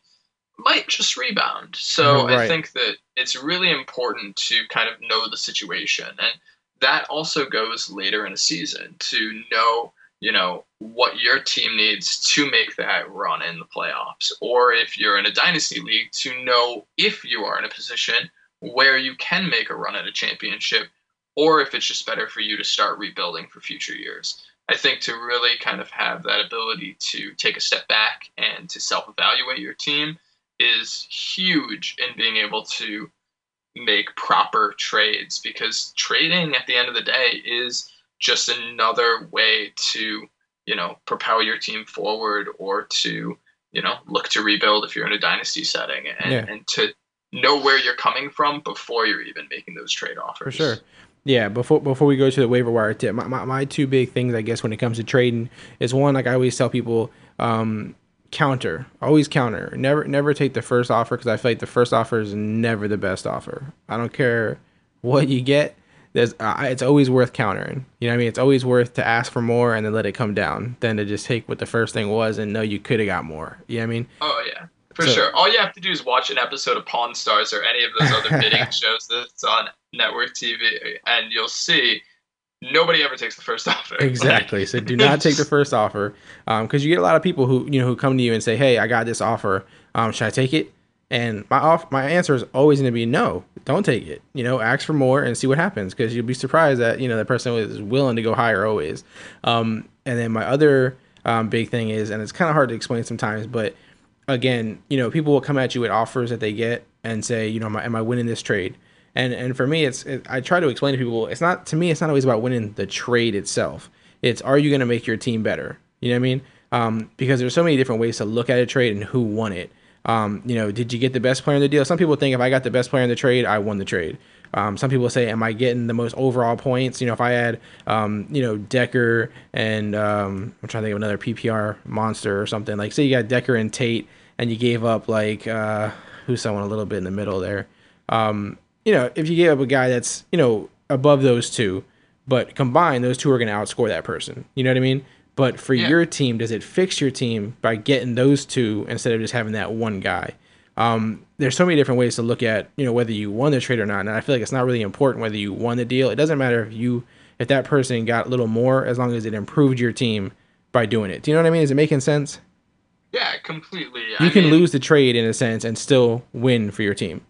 might just rebound. So mm-hmm, i Right. think that it's really important to kind of know the situation. And that also goes later in a season to know you know what your team needs to make that run in the playoffs. Or if you're in a dynasty league to know if you are in a position where you can make a run at a championship or if it's just better for you to start rebuilding for future years i think to really kind of have that ability to take a step back and to self-evaluate your team is huge in being able to make proper trades because trading at the end of the day is just another way to you know propel your team forward or to you know look to rebuild if you're in a dynasty setting and, Yeah. and to know where you're coming from before you're even making those trade offers For sure. Yeah, before before we go to the waiver wire tip, my, my, my two big things I guess when it comes to trading is one like I always tell people, um, counter, always counter, never never take the first offer because I feel like the first offer is never the best offer. I don't care what you get, there's uh, it's always worth countering. You know what I mean? It's always worth to ask for more and then let it come down than to just take what the first thing was and know you could have got more. You know what I mean? Oh yeah, for So- sure. All you have to do is watch an episode of Pawn Stars or any of those other bidding shows that's on network TV, and you'll see nobody ever takes the first offer. Exactly. So do not take the first offer, because you get a lot of people who you know who come to you and say, "Hey, I got this offer. Um, should I take it?" And my off my answer is always going to be no. Don't take it. You know, ask for more and see what happens, because you'll be surprised that you know the person is willing to go higher always. Um, and then my other um, big thing is, and it's kind of hard to explain sometimes, but again, you know, people will come at you with offers that they get and say, you know, am I, am I winning this trade? And and for me, it's it, I try to explain to people, it's not to me, it's not always about winning the trade itself. It's are you going to make your team better? You know what I mean? Um, because there's so many different ways to look at a trade and who won it. Um, you know, did you get the best player in the deal? Some people think if I got the best player in the trade, I won the trade. Um, some people say, am I getting the most overall points? You know, if I had, um, you know, Decker and um, I'm trying to think of another PPR monster or something. Like, say you got Decker and Tate, and you gave up like uh, who's someone a little bit in the middle there. Um, you know, if you give up a guy that's, you know, above those two, but combined, those two are going to outscore that person. You know what I mean? But for Yeah. your team, does it fix your team by getting those two instead of just having that one guy? Um, there's so many different ways to look at, you know, whether you won the trade or not. And I feel like it's not really important whether you won the deal. It doesn't matter if you, if that person got a little more, as long as it improved your team by doing it. Do you know what I mean? Is it making sense? Yeah, completely. You I can mean, lose the trade in a sense and still win for your team.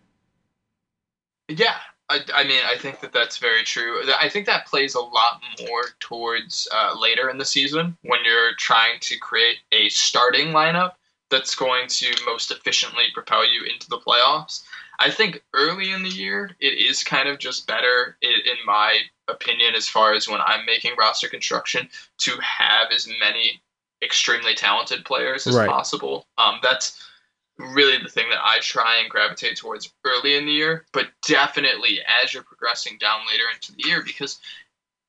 Yeah, I, I mean, I think that that's very true. I think that plays a lot more towards uh, later in the season when you're trying to create a starting lineup that's going to most efficiently propel you into the playoffs. I think early in the year, it is kind of just better, in my opinion, as far as when I'm making roster construction, to have as many extremely talented players as Right. possible. Um, that's really the thing that I try and gravitate towards early in the year, but definitely as you're progressing down later into the year, because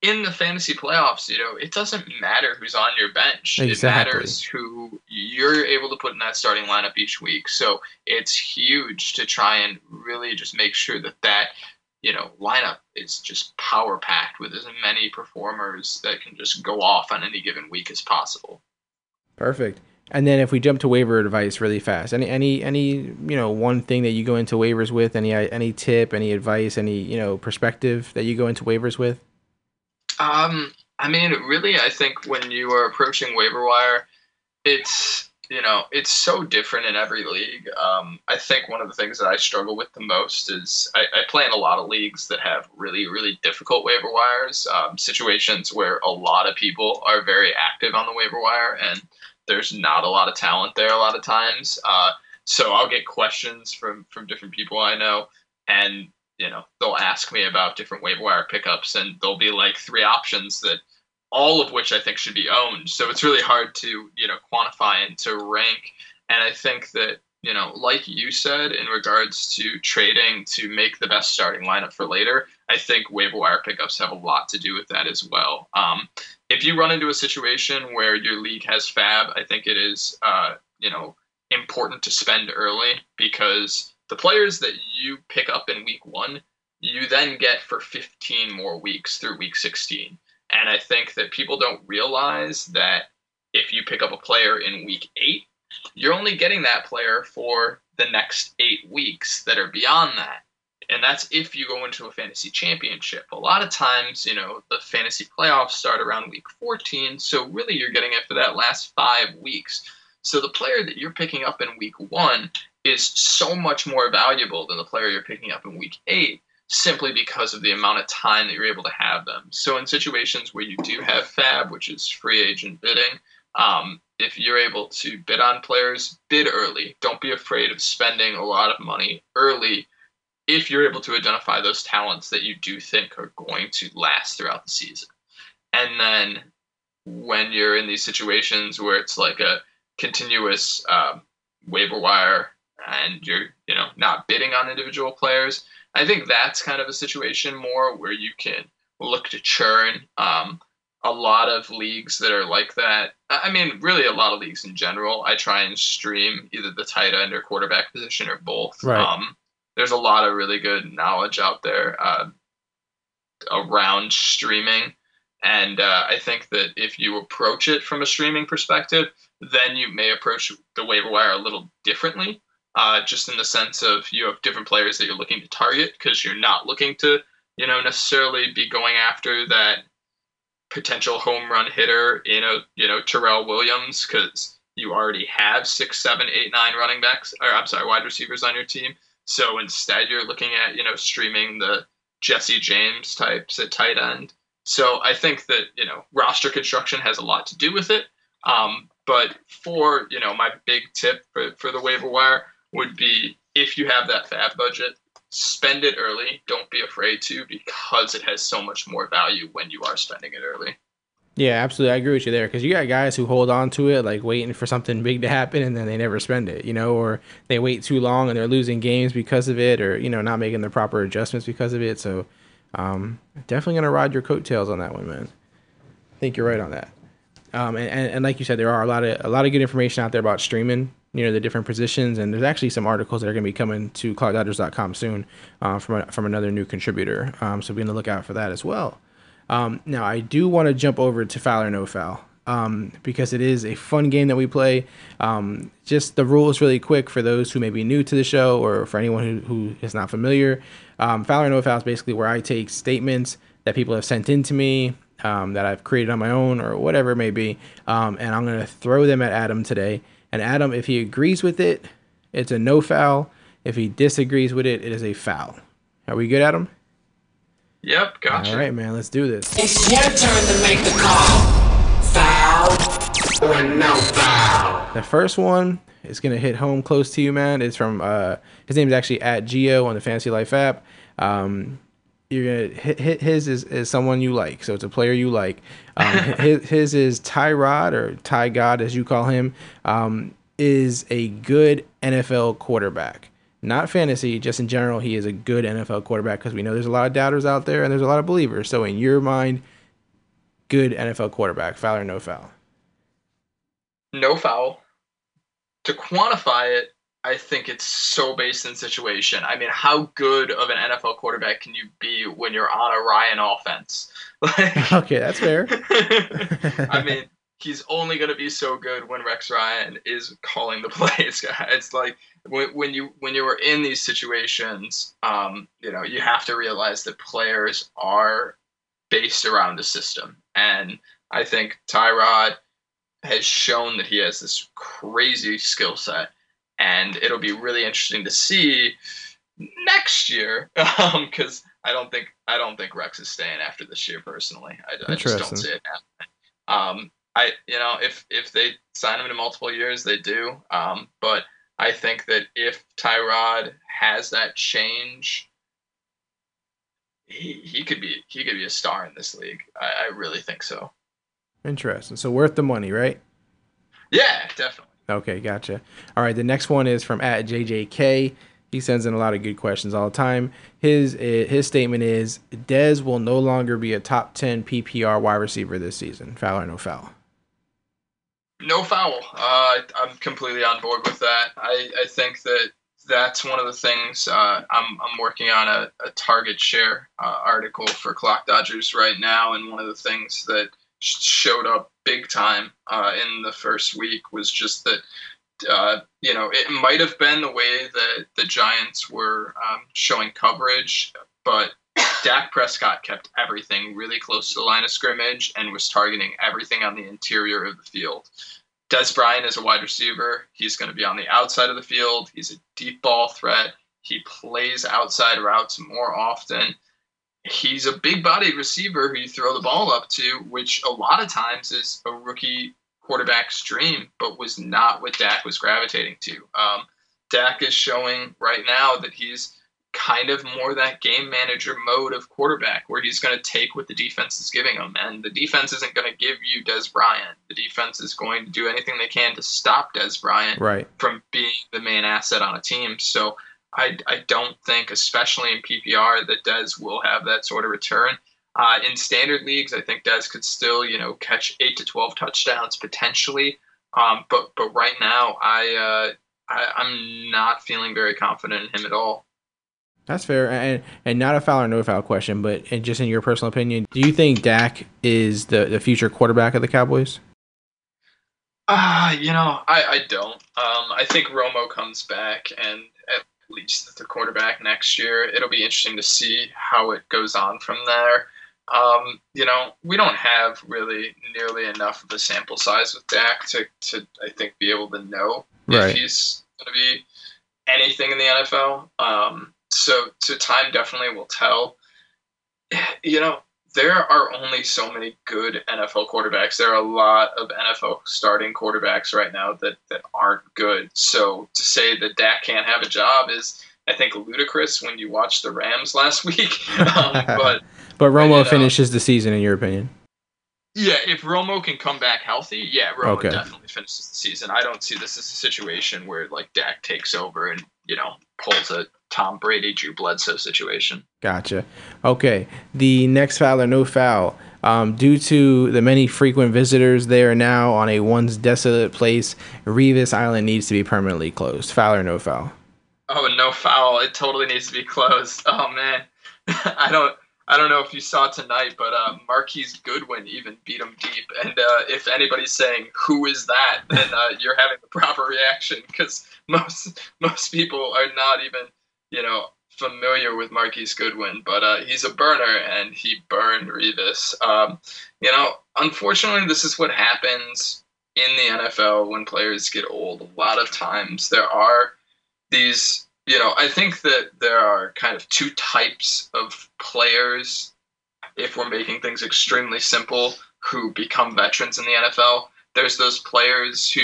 in the fantasy playoffs, you know, it doesn't matter who's on your bench. It Exactly. matters who you're able to put in that starting lineup each week. So it's huge to try and really just make sure that that you know lineup is just power packed with as many performers that can just go off on any given week as possible. Perfect. And then if we jump to waiver advice really fast, any any any you know one thing that you go into waivers with, any any tip, any advice, any you know perspective that you go into waivers with? Um, I mean, really, I think when you are approaching waiver wire, it's you know it's so different in every league. Um, I think one of the things that I struggle with the most is I, I play in a lot of leagues that have really really difficult waiver wires, um, situations where a lot of people are very active on the waiver wire and there's not a lot of talent there a lot of times. Uh, so I'll get questions from from different people I know, and you know they'll ask me about different waiver wire pickups, and there'll be like three options that all of which I think should be owned. So it's really hard to you know quantify and to rank. And I think that you know, like you said, in regards to trading to make the best starting lineup for later, I think waiver wire pickups have a lot to do with that as well. Um, if you run into a situation where your league has FAAB, I think it is uh, you know important to spend early because the players that you pick up in week one, you then get for 15 more weeks through week 16. And I think that people don't realize that if you pick up a player in week eight, you're only getting that player for the next eight weeks that are beyond that. And that's if you go into a fantasy championship. A lot of times, you know, the fantasy playoffs start around week 14. So really, you're getting it for that last five weeks. So the player that you're picking up in week one is so much more valuable than the player you're picking up in week eight simply because of the amount of time that you're able to have them. So in situations where you do have FAAB, which is free agent bidding, um, if you're able to bid on players, bid early. Don't be afraid of spending a lot of money early if you're able to identify those talents that you do think are going to last throughout the season. And then when you're in these situations where it's like a continuous um, waiver wire and you're you know not bidding on individual players, I think that's kind of a situation more where you can look to churn. Um, a lot of leagues that are like that. I I mean, really, a lot of leagues in general. I try and stream either the tight end or quarterback position or both. Right. Um, there's a lot of really good knowledge out there uh, around streaming. And uh, I think that if you approach it from a streaming perspective, then you may approach the waiver wire a little differently, uh, just in the sense of you have different players that you're looking to target because you're not looking to, you know, necessarily be going after that potential home run hitter in a, you know, Terrell Williams because you already have six, seven, eight, nine running backs, or I'm sorry, wide receivers on your team. So instead, you're looking at, you know, streaming the Jesse James types at tight end. So I think that you know roster construction has a lot to do with it. Um, but for you know my big tip for, for the waiver wire would be if you have that FAAB budget, spend it early. Don't be afraid to because it has so much more value when you are spending it early. Yeah, absolutely. I agree with you there because you got guys who hold on to it, like waiting for something big to happen, and then they never spend it, you know, or they wait too long and they're losing games because of it, or you know, not making the proper adjustments because of it. So, um, definitely gonna ride your coattails on that one, man. I think you're right on that. Um, and, and, like you said, there are a lot of a lot of good information out there about streaming. you know the different positions, and there's actually some articles that are going to be coming to ClockDodgers.com soon uh, from a, from another new contributor. Um, so be on the lookout for that as well. Um, now I do want to jump over to foul or no foul um, because it is a fun game that we play. Um, just the rules really quick for those who may be new to the show or for anyone who, who is not familiar. Um, foul or no foul is basically where I take statements that people have sent in to me um, that I've created on my own or whatever it may be, um, and I'm going to throw them at Adam today. And Adam, if he agrees with it, it's a no foul. If he disagrees with it, it is a foul. Are we good, Adam? Yep, gotcha. All right, man. Let's do this. It's your turn to make the call. Foul or no foul? The first one is gonna hit home close to you, man. It's from uh, his name is actually at Geo on the Fantasy Life app. Um, you're gonna hit, hit his is, is someone you like, so it's a player you like. Um, his, his is Tyrod or Ty God as you call him. Um, is a good NFL quarterback. Not fantasy, just in general, he is a good NFL quarterback because we know there's a lot of doubters out there and there's a lot of believers. So in your mind, good NFL quarterback, foul or no foul? no foul. To quantify it, I think it's so based in situation. I mean, how good of an NFL quarterback can you be when you're on a Ryan offense? Like, Okay, that's fair. I mean, he's only going to be so good when Rex Ryan is calling the plays. It's like when, when you when you were in these situations, um, you know, you have to realize that players are based around the system, and I think Tyrod has shown that he has this crazy skill set, and it'll be really interesting to see next year because I don't think I don't think Rex is staying after this year personally. I, I just don't see it happening. Um, I you know if if they sign him to multiple years, they do. Um, but I think that if Tyrod has that change, he, he could be he could be a star in this league. I, I really think so. Interesting. So worth the money, right? Yeah, definitely. Okay, gotcha. All right, the next one is from at JJK. He sends in a lot of good questions all the time. His eh, his statement is Dez will no longer be a top ten PPR wide receiver this season. Foul or no foul? No foul. Uh, I'm completely on board with that. I, I think that that's one of the things uh, I'm, I'm working on a, a target share uh, article for Clock Dodgers right now, and one of the things that showed up big time uh, in the first week was just that uh, you know it might have been the way that the Giants were um, showing coverage, but Dak Prescott kept everything really close to the line of scrimmage and was targeting everything on the interior of the field. Dez Bryant is a wide receiver. He's going to be on the outside of the field. He's a deep ball threat. He plays outside routes more often. He's a big bodied receiver who you throw the ball up to, which a lot of times is a rookie quarterback's dream, but was not what Dak was gravitating to. Um, Dak is showing right now that he's kind of more that game manager mode of quarterback where he's going to take what the defense is giving him. And the defense isn't going to give you Dez Bryant. The defense is going to do anything they can to stop Dez Bryant Right. from being the main asset on a team. So I, I don't think, especially in PPR, that Dez will have that sort of return. Uh, in standard leagues, I think Dez could still, you know, catch eight to twelve touchdowns potentially. Um, but but right now, I, uh, I I'm not feeling very confident in him at all. That's fair, and and not a foul or no foul question, but and just in your personal opinion, do you think Dak is the the future quarterback of the Cowboys? Ah, you know, I, I don't. Um, I think Romo comes back and at least the quarterback next year. It'll be interesting to see how it goes on from there. Um, you know, we don't have really nearly enough of a sample size with Dak to, to I think, be able to know Right. if he's going to be anything in the NFL. Um, so, so time definitely will tell. You know, there are only so many good NFL quarterbacks. There are a lot of NFL starting quarterbacks right now that, that aren't good. So to say that Dak can't have a job is, I think, ludicrous when you watch the Rams last week. um, but But Romo know- finishes the season, in your opinion. yeah, if Romo can come back healthy, yeah, Romo Okay. definitely finishes the season. I don't see this as a situation where like Dak takes over and you know pulls a Tom Brady, Drew Bledsoe situation. Gotcha. Okay. The next foul or no foul. Um, due to the many frequent visitors there now on a once desolate place, Revis Island needs to be permanently closed. Foul or no foul? Oh, no foul. It totally needs to be closed. Oh man, I don't. I don't know if you saw tonight, but uh, Marquise Goodwin even beat him deep. And uh, if anybody's saying who is that, then uh, you're having the proper reaction because most most people are not even you know familiar with Marquise Goodwin, but uh, he's a burner and he burned Revis. Um, you know, unfortunately, this is what happens in the NFL when players get old. A lot of times there are these you know, I think that there are kind of two types of players, if we're making things extremely simple, who become veterans in the NFL. There's those players who,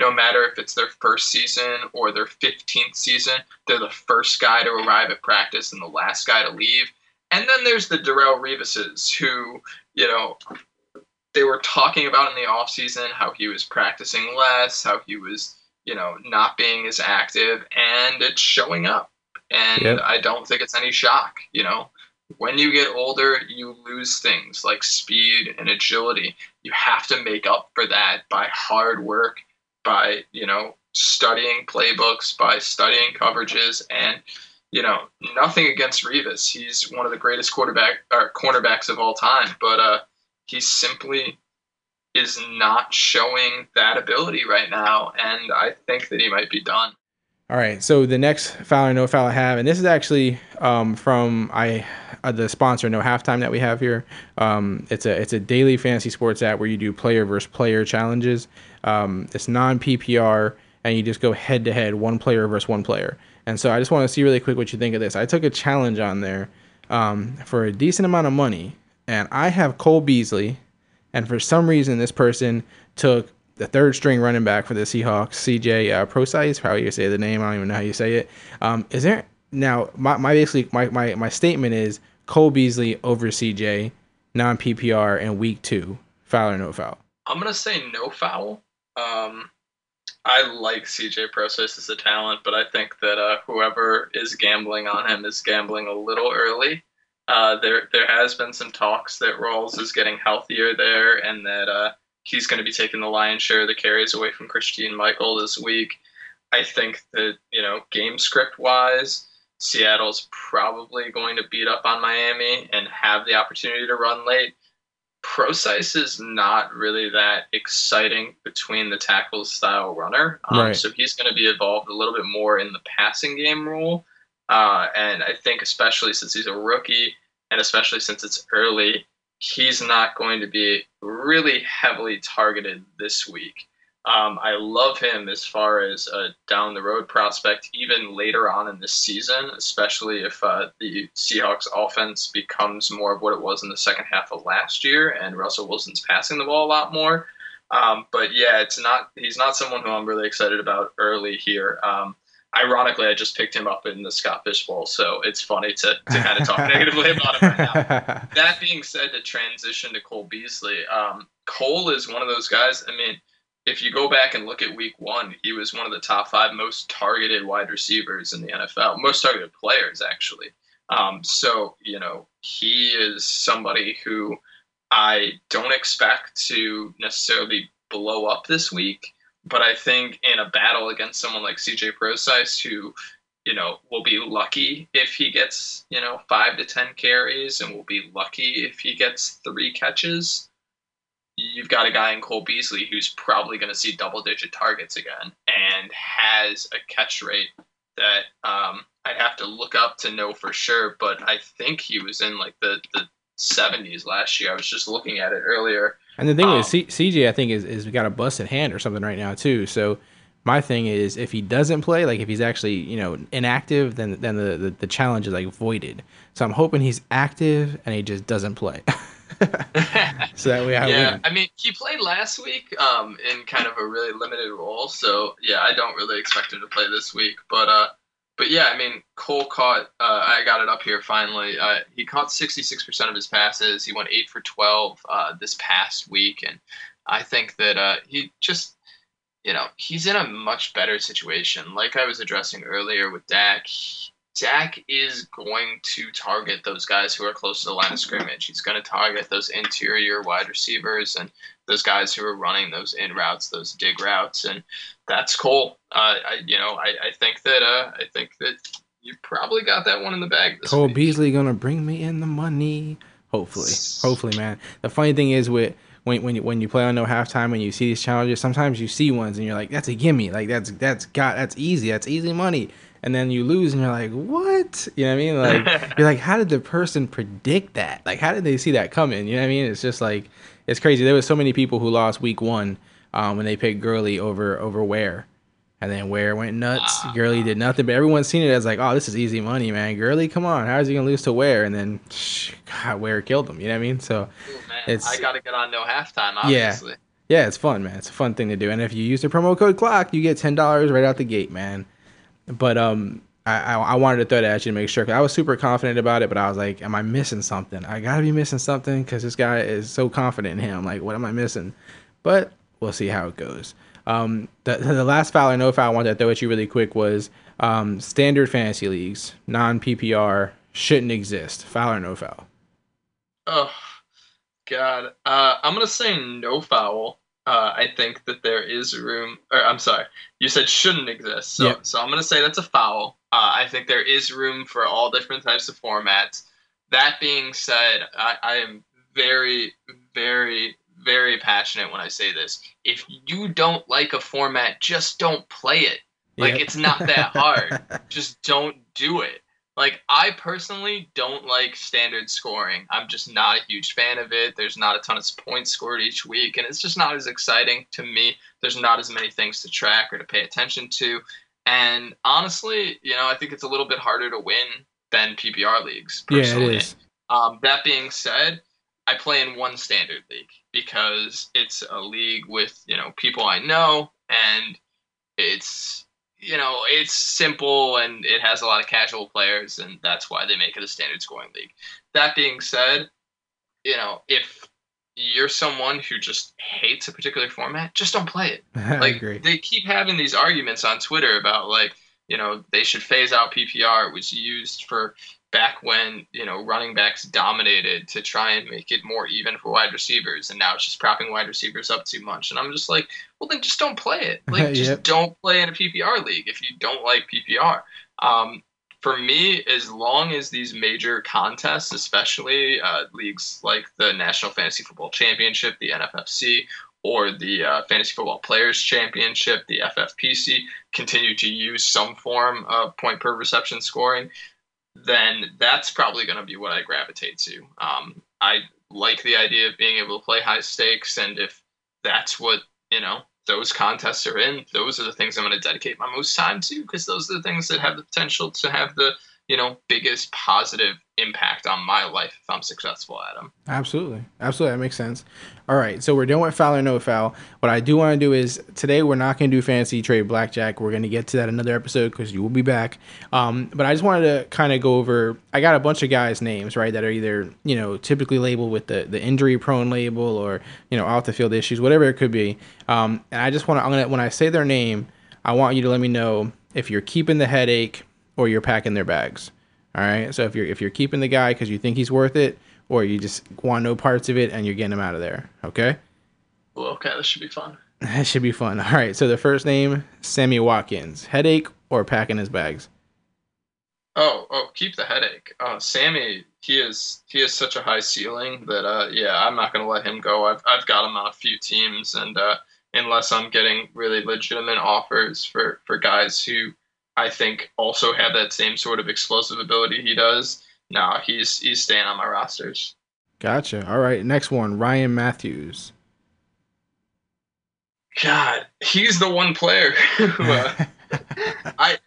no matter if it's their first season or their 15th season, they're the first guy to arrive at practice and the last guy to leave. And then there's the Darrelle Revises who, you know, they were talking about in the offseason how he was practicing less, how he was you know, not being as active and it's showing up. And yep. I don't think it's any shock, you know. When you get older, you lose things like speed and agility. You have to make up for that by hard work, by, you know, studying playbooks, by studying coverages and you know, nothing against Revis. He's one of the greatest quarterback or cornerbacks of all time, but uh, he's simply is not showing that ability right now, and I think that he might be done. All right, so the next foul or no foul I have, and this is actually um, from I uh, the sponsor No Halftime that we have here. Um, it's a it's a daily fantasy sports app where you do player versus player challenges. Um, it's non PPR, and you just go head to head, one player versus one player. And so I just want to see really quick what you think of this. I took a challenge on there um, for a decent amount of money, and I have Cole Beasley and for some reason, this person took the third string running back for the Seahawks, CJ uh, Prosise, how you say the name. I don't even know how you say it. Um, is there now my, my basically my, my, my statement is Cole Beasley over CJ, non PPR in week two, foul or no foul? I'm gonna say no foul. Um, I like CJ Prosise as a talent, but I think that uh, whoever is gambling on him is gambling a little early. Uh, there there has been some talks that Rawls is getting healthier there, and that uh, he's going to be taking the lion's share of the carries away from Christine Michael this week. I think that you know game script wise, Seattle's probably going to beat up on Miami and have the opportunity to run late. Prosise is not really that exciting between the tackles style runner, um, right. so he's going to be involved a little bit more in the passing game role. Uh, and I think, especially since he's a rookie, and especially since it's early, he's not going to be really heavily targeted this week. Um, I love him as far as a down the road prospect, even later on in this season, especially if uh, the Seahawks offense becomes more of what it was in the second half of last year and Russell Wilson's passing the ball a lot more. Um, but yeah, it's not he's not someone who I'm really excited about early here. Um, ironically, I just picked him up in the Scott Fish Bowl, so it's funny to, to kind of talk negatively about him right now. That being said, to transition to Cole Beasley, um, Cole is one of those guys. I mean, if you go back and look at Week One, he was one of the top five most targeted wide receivers in the NFL, most targeted players actually. Um, so you know, he is somebody who I don't expect to necessarily blow up this week but I think in a battle against someone like CJ Prosise, who, you know, will be lucky if he gets, you know, five to 10 carries and will be lucky if he gets three catches, you've got a guy in Cole Beasley who's probably going to see double digit targets again and has a catch rate that um, I'd have to look up to know for sure, but I think he was in like the, the 70s last year. I was just looking at it earlier. And the thing um, is, C- CJ, I think is is got a busted hand or something right now too. So my thing is, if he doesn't play, like if he's actually you know inactive, then then the the, the challenge is like voided. So I'm hoping he's active and he just doesn't play. so that way I yeah, win. I mean, he played last week um, in kind of a really limited role. So yeah, I don't really expect him to play this week. But uh, but yeah, I mean, Cole caught. Uh, I got it up here finally. Uh, he caught 66% of his passes. He went eight for 12 uh, this past week, and I think that uh, he just, you know, he's in a much better situation. Like I was addressing earlier with Dak, Dak is going to target those guys who are close to the line of scrimmage. He's going to target those interior wide receivers and those guys who are running those in routes, those dig routes, and that's cool. Uh, I, you know, I, I think that uh, I think that you probably got that one in the bag. This Cole week. Beasley gonna bring me in the money. Hopefully, hopefully, man. The funny thing is with when when you, when you play on no halftime and you see these challenges, sometimes you see ones and you're like, that's a gimme. Like that's that's got that's easy. That's easy money. And then you lose and you're like, what? You know what I mean? Like you're like, how did the person predict that? Like how did they see that coming? You know what I mean? It's just like it's crazy. There was so many people who lost week one um, when they picked Gurley over over Ware. And then Ware went nuts. Gurley did nothing, but everyone's seen it as like, oh, this is easy money, man. Gurley, come on, how is he gonna lose to Ware? And then, shh, God, Ware killed him. You know what I mean? So, man, it's- I got to get on no halftime. Yeah. Obviously. yeah, it's fun, man. It's a fun thing to do. And if you use the promo code Clock, you get ten dollars right out the gate, man. But um, I, I wanted to throw that at you to make sure 'cause I was super confident about it, but I was like, am I missing something? I gotta be missing something because this guy is so confident in him. Like, what am I missing? But we'll see how it goes. Um, the, the last foul or no foul I wanted to throw at you really quick was um, standard fantasy leagues, non PPR shouldn't exist. Foul or no foul? Oh, God. Uh, I'm gonna say no foul. Uh, I think that there is room. Or I'm sorry, you said shouldn't exist. So, Yep. so I'm gonna say that's a foul. Uh, I think there is room for all different types of formats. That being said, I, I am very, very, very passionate when I say this. If you don't like a format, just don't play it. Like Yep. it's not that hard. just don't do it. Like I personally don't like standard scoring. I'm just not a huge fan of it. There's not a ton of points scored each week, and it's just not as exciting to me. There's not as many things to track or to pay attention to. And honestly, you know, I think it's a little bit harder to win than PPR leagues. yeah, it Personally. is. Um, that being said, I play in one standard league because it's a league with you know people I know, and it's you know it's simple and it has a lot of casual players, and that's why they make it a standard scoring league. That being said, you know if you're someone who just hates a particular format, just don't play it I like agree. they keep having these arguments on Twitter about like you know they should phase out PPR. It was used for back when you know running backs dominated to try and make it more even for wide receivers, and now it's just propping wide receivers up too much. And I'm just like, well then just don't play it. Like just Yep. don't play in a PPR league if you don't like PPR. Um, for me, as long as these major contests, especially uh, leagues like the National Fantasy Football Championship, the NFFC, or the uh, Fantasy Football Players Championship, the FFPC, continue to use some form of point per reception scoring, then that's probably going to be what I gravitate to. Um, I like the idea of being able to play high stakes, and if that's what you know those contests are in, those are the things I'm going to dedicate my most time to because those are the things that have the potential to have the you know biggest positive impact on my life if I'm successful at them. Absolutely. Absolutely. That makes sense. All right. So we're done with foul or no foul. What I do want to do is today we're not going to do fantasy trade blackjack. We're going to get to that another episode because you will be back. Um, but I just wanted to kind of go over. I got a bunch of guys' names, right, that are either, you know, typically labeled with the, the injury prone label or, you know, off the field issues, whatever it could be. Um, and I just want to, I'm to, when I say their name, I want you to let me know if you're keeping the headache or you're packing their bags. All right. So if you're if you're keeping the guy because you think he's worth it, or you just want no parts of it and you're getting them out of there. Okay. Well, okay, this should be fun. That should be fun. All right. So the first name, Sammy Watkins. Headache or packing his bags? Oh, oh, keep the headache. Oh, Sammy, he is he has such a high ceiling that uh yeah, I'm not gonna let him go. I've I've got him on a few teams and uh unless I'm getting really legitimate offers for for guys who I think also have that same sort of explosive ability he does, no, he's he's staying on my rosters. Gotcha. All right. Next one, Ryan Mathews. God, he's the one player who uh, I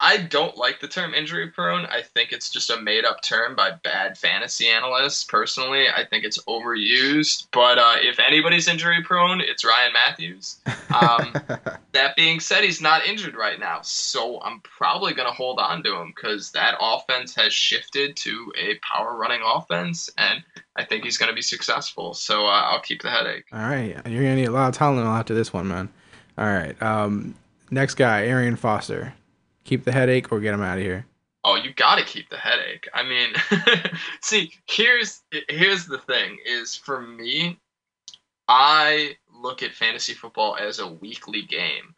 I don't like the term injury prone. I think it's just a made up term by bad fantasy analysts. Personally, I think it's overused. But uh, if anybody's injury prone, it's Ryan Mathews. Um, that being said, he's not injured right now, so I'm probably going to hold on to him because that offense has shifted to a power running offense, and I think he's going to be successful. So uh, I'll keep the headache. All right. You're gonna need a lot of Tylenol after this one, man. All right. Um, next guy, Arian Foster. Keep the headache or get him out of here. Oh, you got to keep the headache. I mean, see, here's here's the thing is for me, I look at fantasy football as a weekly game.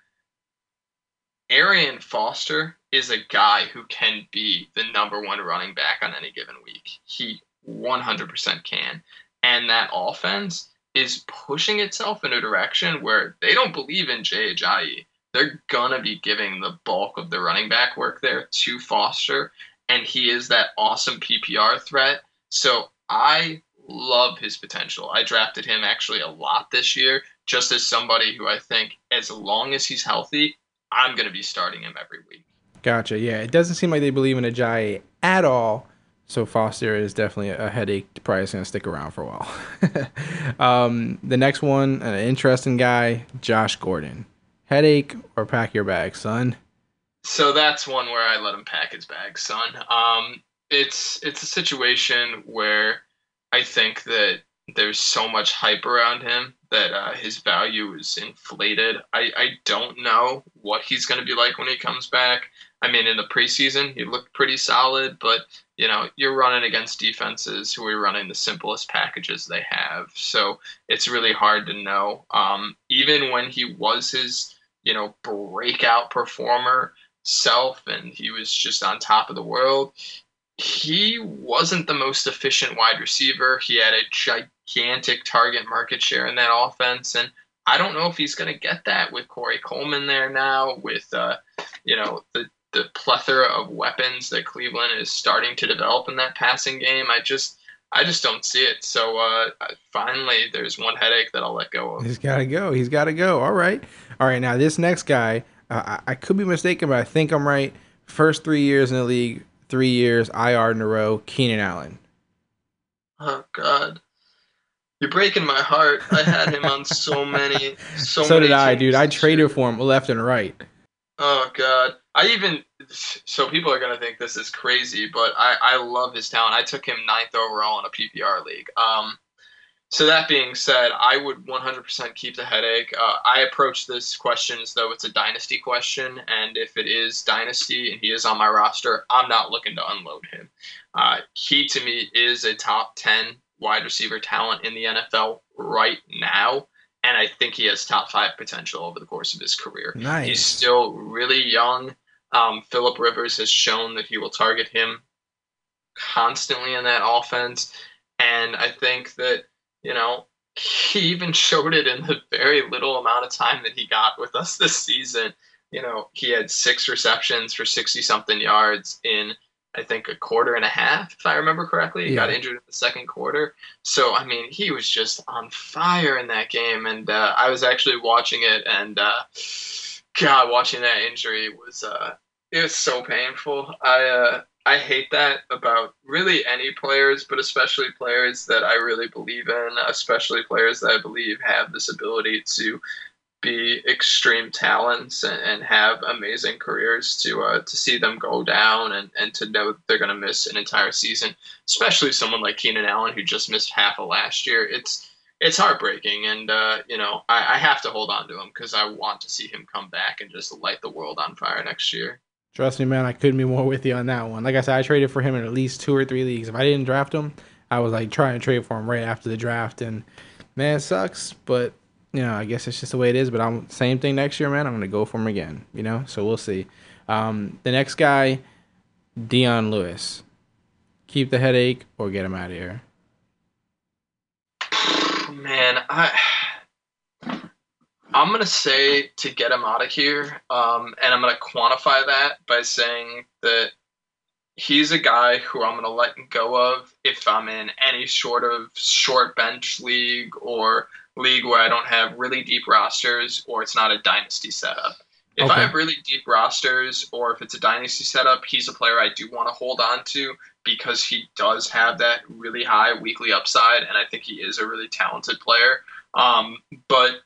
Arian Foster is a guy who can be the number one running back on any given week. He 100% can. And that offense is pushing itself in a direction where they don't believe in Jay Ajayi. They're to be giving the bulk of the running back work there to Foster. And he is that awesome PPR threat. So I love his potential. I drafted him actually a lot this year, just as somebody who I think, as long as he's healthy, I'm to be starting him every week. Gotcha. Yeah, it doesn't seem like they believe in Ajayi at all. So Foster is definitely a headache. Probably going to stick around for a while. um, the next one, an interesting guy, Josh Gordon. Headache or pack your bag, son. So that's one where I let him pack his bag, son. Um, it's it's a situation where I think that there's so much hype around him that uh, his value is inflated. I, I don't know what he's going to be like when he comes back. I mean, in the preseason, he looked pretty solid, but you know, you're running against defenses who are running the simplest packages they have, so it's really hard to know. Um, even when he was his, you know, breakout performer self, and he was just on top of the world, he wasn't the most efficient wide receiver. He had a gigantic target market share in that offense, and I don't know if he's going to get that with Corey Coleman there now, with uh, you know the the plethora of weapons that Cleveland is starting to develop in that passing game. I just I just don't see it. So uh, finally, there's one headache that I'll let go of. He's got to go. He's got to go. All right, all right. Now this next guy, uh, I, I could be mistaken, but I think I'm right. First three years in the league, three years IR in a row. Keenan Allen. Oh God. You're breaking my heart. I had him on so many, so, so many did I, dude. I traded for him left and right. Oh God. I even so people are gonna think this is crazy, but I I love his talent. I took him ninth overall in a PPR league. Um, so that being said, I would 100% keep the headache. Uh, I approach this question as though it's a dynasty question, and if it is dynasty and he is on my roster, I'm not looking to unload him. Uh, he to me is a top 10 wide receiver talent in the NFL right now, and I think he has top five potential over the course of his career. Nice. He's still really young. Um, Philip Rivers has shown that he will target him constantly in that offense, and I think that you know, he even showed it in the very little amount of time that he got with us this season. You know, he had six receptions for 60 something yards in, I think, a quarter and a half, if I remember correctly. He Yeah. got injured in the second quarter. So, I mean, he was just on fire in that game. And uh, I was actually watching it, and uh, God, watching that injury was. Uh, it was so painful. I uh, I hate that about really any players, but especially players that I really believe in, especially players that I believe have this ability to be extreme talents and, and have amazing careers to uh, to see them go down and, and to know they're going to miss an entire season, especially someone like Keenan Allen who just missed half of last year. It's it's heartbreaking, and uh, you know I, I have to hold on to him because I want to see him come back and just light the world on fire next year. Trust me, man, I couldn't be more with you on that one. Like I said, I traded for him in at least two or three leagues. If I didn't draft him, I was like trying to trade for him right after the draft, and man, it sucks. But you know, I guess it's just the way it is. But I'm same thing next year, man. I'm gonna go for him again. You know, so we'll see. Um, the next guy, Dion Lewis. Keep the headache or get him out of here. Man, I I'm gonna say to get him out of here, um, and I'm gonna quantify that by saying that he's a guy who I'm gonna let go of if I'm in any sort of short bench league or league where I don't have really deep rosters or it's not a dynasty setup. If Okay. I have really deep rosters or if it's a dynasty setup, he's a player I do want to hold on to because he does have that really high weekly upside, and I think he is a really talented player. Um, but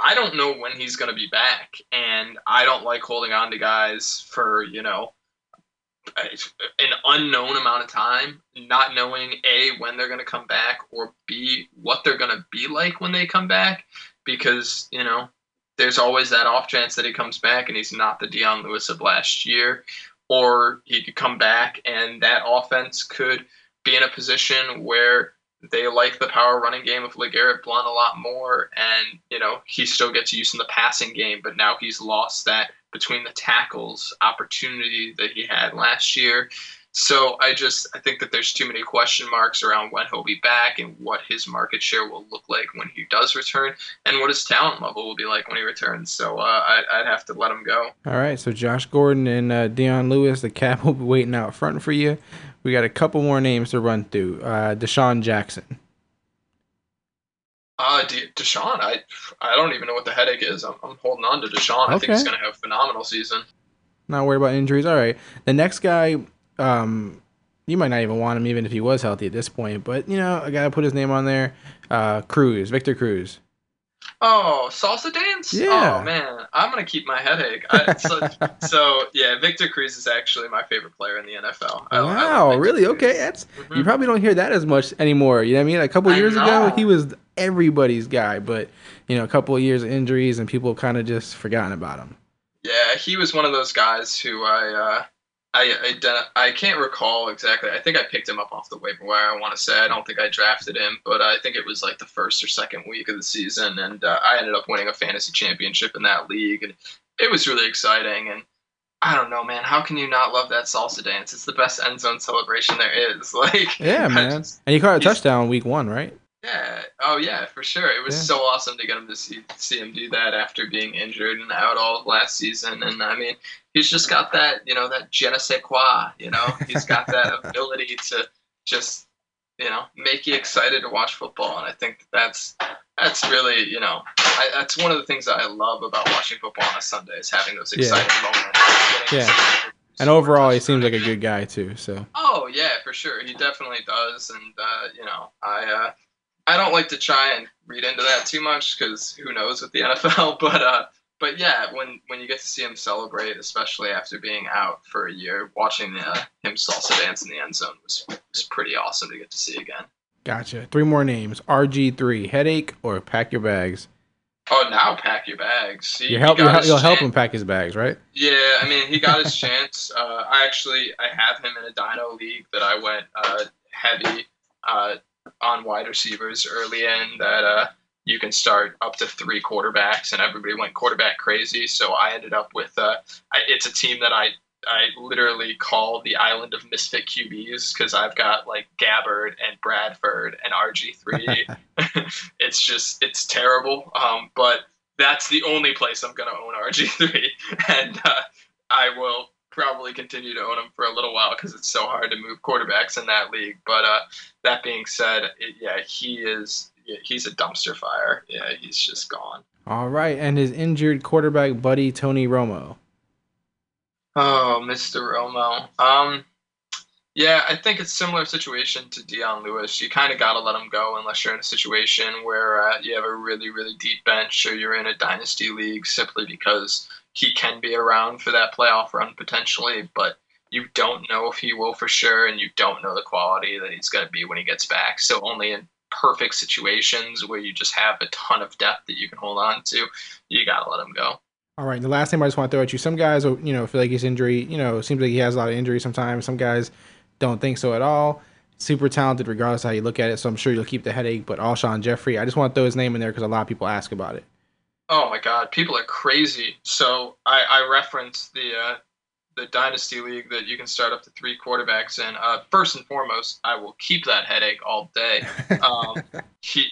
I don't know when he's going to be back, and I don't like holding on to guys for you know an unknown amount of time, not knowing a when they're going to come back or b what they're going to be like when they come back, because you know there's always that off chance that he comes back and he's not the Dion Lewis of last year. or he could come back and that offense could be in a position where they like the power running game of LeGarrette Blunt a lot more, and you know he still gets use in the passing game, but now he's lost that between the tackles opportunity that he had last year. So I just I think that there's too many question marks around when he'll be back and what his market share will look like when he does return, and what his talent level will be like when he returns. So uh, I, I'd have to let him go. All right, so Josh Gordon and uh, Dion Lewis, the cap will be waiting out front for you. We got a couple more names to run through. Uh, DeSean Jackson. Uh, De- DeSean, I I don't even know what the headache is. I'm, I'm holding on to DeSean. Okay. I think he's going to have a phenomenal season. Not worried about injuries. All right. The next guy, um, you might not even want him even if he was healthy at this point, but you know, I gotta put his name on there. Uh, Cruz, Victor Cruz. Oh, salsa dance? Yeah. Oh man, I'm gonna keep my headache. I, so, so yeah, Victor Cruz is actually my favorite player in the NFL. I- I wow, Victor really? Cruz. Okay, that's Mhm. you probably don't hear that as much anymore. You know what I mean? A couple I years ago, he was everybody's guy, but you know, a couple of years of injuries and people kind of just forgotten about him. Yeah, he was one of those guys who I uh, I identi- I can't recall exactly. I think I picked him up off the waiver wire. I want to say I don't think I drafted him, but I think it was like the first or second week of the season, and uh, I ended up winning a fantasy championship in that league, and it was really exciting. And I don't know, man, how can you not love that salsa dance? It's the best end zone celebration there is. Like, Yeah, I man. just- And you caught a touchdown week one, right? yeah. Oh yeah, for sure. It was Yeah. so awesome to get him to see see him do that after being injured and out all last season. And I mean, he's just got that, you know, that je ne sais quoi. You know, he's got that ability to just, you know, make you excited to watch football. And I think that's that's really, you know, I, that's one of the things that I love about watching football on a Sunday is having those Yeah. exciting moments. Yeah. And overall, he seems like a good guy too. So Oh yeah, for sure. He definitely does, and uh, you know, I uh, I don't like to try and read into that too much because who knows with the NFL. But uh, but yeah, when when you get to see him celebrate, especially after being out for a year, watching uh, him salsa dance in the end zone was was pretty awesome to get to see again. gotcha. Three more names: RG three, headache or pack your bags. Oh, now pack your bags. He- You he help. You'll, his you'll help him pack his bags, right? Yeah, I mean, he got his chance. Uh, I actually I have him in a Dino league that I went uh, heavy uh, on wide receivers early in. That uh, you can start up to three quarterbacks, and everybody went quarterback crazy. So I ended up with uh, I, it's a team that I. I literally call the island of misfit QBs because I've got like Gabbert and Bradford and RG3. it's just it's terrible. Um, but that's the only place I'm gonna own RG3, and uh, I will probably continue to own him for a little while because it's so hard to move quarterbacks in that league. But uh, that being said, it, yeah, he is he's a dumpster fire. Yeah, he's just gone. All right, and his injured quarterback buddy Tony Romo. Oh, Mr. Romo. Um, yeah, I think it's similar situation to Dion Lewis. You kind of got to let him go unless you're in a situation where uh, you have a really, really deep bench or you're in a dynasty league simply because he can be around for that playoff run potentially, but you don't know if he will for sure, and you don't know the quality that he's going to be when he gets back. So only in perfect situations where you just have a ton of depth that you can hold on to, you got to let him go. All right, the last name I just want to throw at you. Some guys, you know, feel like his injury, you know, seems like he has a lot of injury sometimes. Some guys don't think so at all. Super talented, regardless how you look at it. So I'm sure you'll keep the headache. But Alshon Jeffery, I just want to throw his name in there because a lot of people ask about it. Oh my God, people are crazy. So I, I referenced the uh, the dynasty league that you can start up to three quarterbacks in. Uh, first and foremost, I will keep that headache all day. Um, he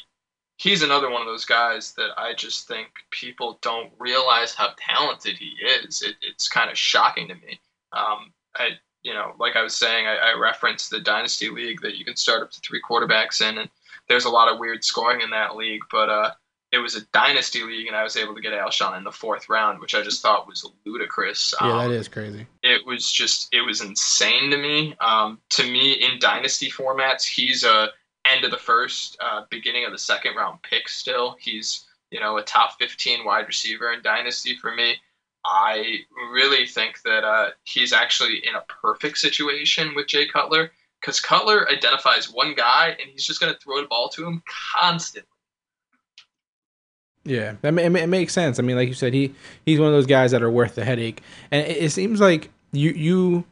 he's another one of those guys that I just think people don't realize how talented he is. It, it's kind of shocking to me. Um, I you know, like I was saying, I, I referenced the dynasty league that you can start up to three quarterbacks in, and there's a lot of weird scoring in that league, but uh, it was a dynasty league, and I was able to get Alshon in the fourth round, which I just thought was ludicrous. Yeah, Um, that is crazy. it was just it was insane to me. Um, to me, in dynasty formats, he's a end of the first, uh, beginning of the second round pick. Still, he's you know a top fifteen wide receiver in dynasty for me. I really think that uh, he's actually in a perfect situation with Jay Cutler because Cutler identifies one guy and he's just going to throw the ball to him constantly. Yeah, that it, makes sense. I mean, like you said, he he's one of those guys that are worth the headache, and it, it seems like you you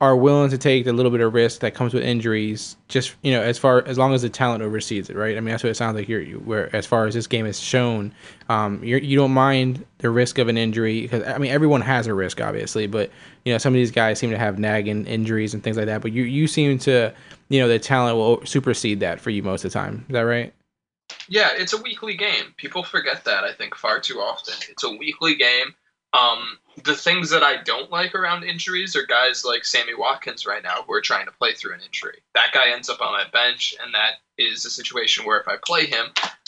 are willing to take the little bit of risk that comes with injuries, just you know, as far as long as the talent oversees it, right? I mean, that's what it sounds like here. You where as far as this game is shown, um, you're, you don't mind the risk of an injury because I mean, everyone has a risk, obviously, but you know, some of these guys seem to have nagging injuries and things like that. But you you seem to, you know, the talent will supersede that for you most of the time. Is that right? Yeah, it's a weekly game. People forget that, I think, far too often. It's a weekly game. Um, the things that I don't like around injuries are guys like Sammy Watkins right now who are trying to play through an injury. That guy ends up on my bench, and that is a situation where if I play him,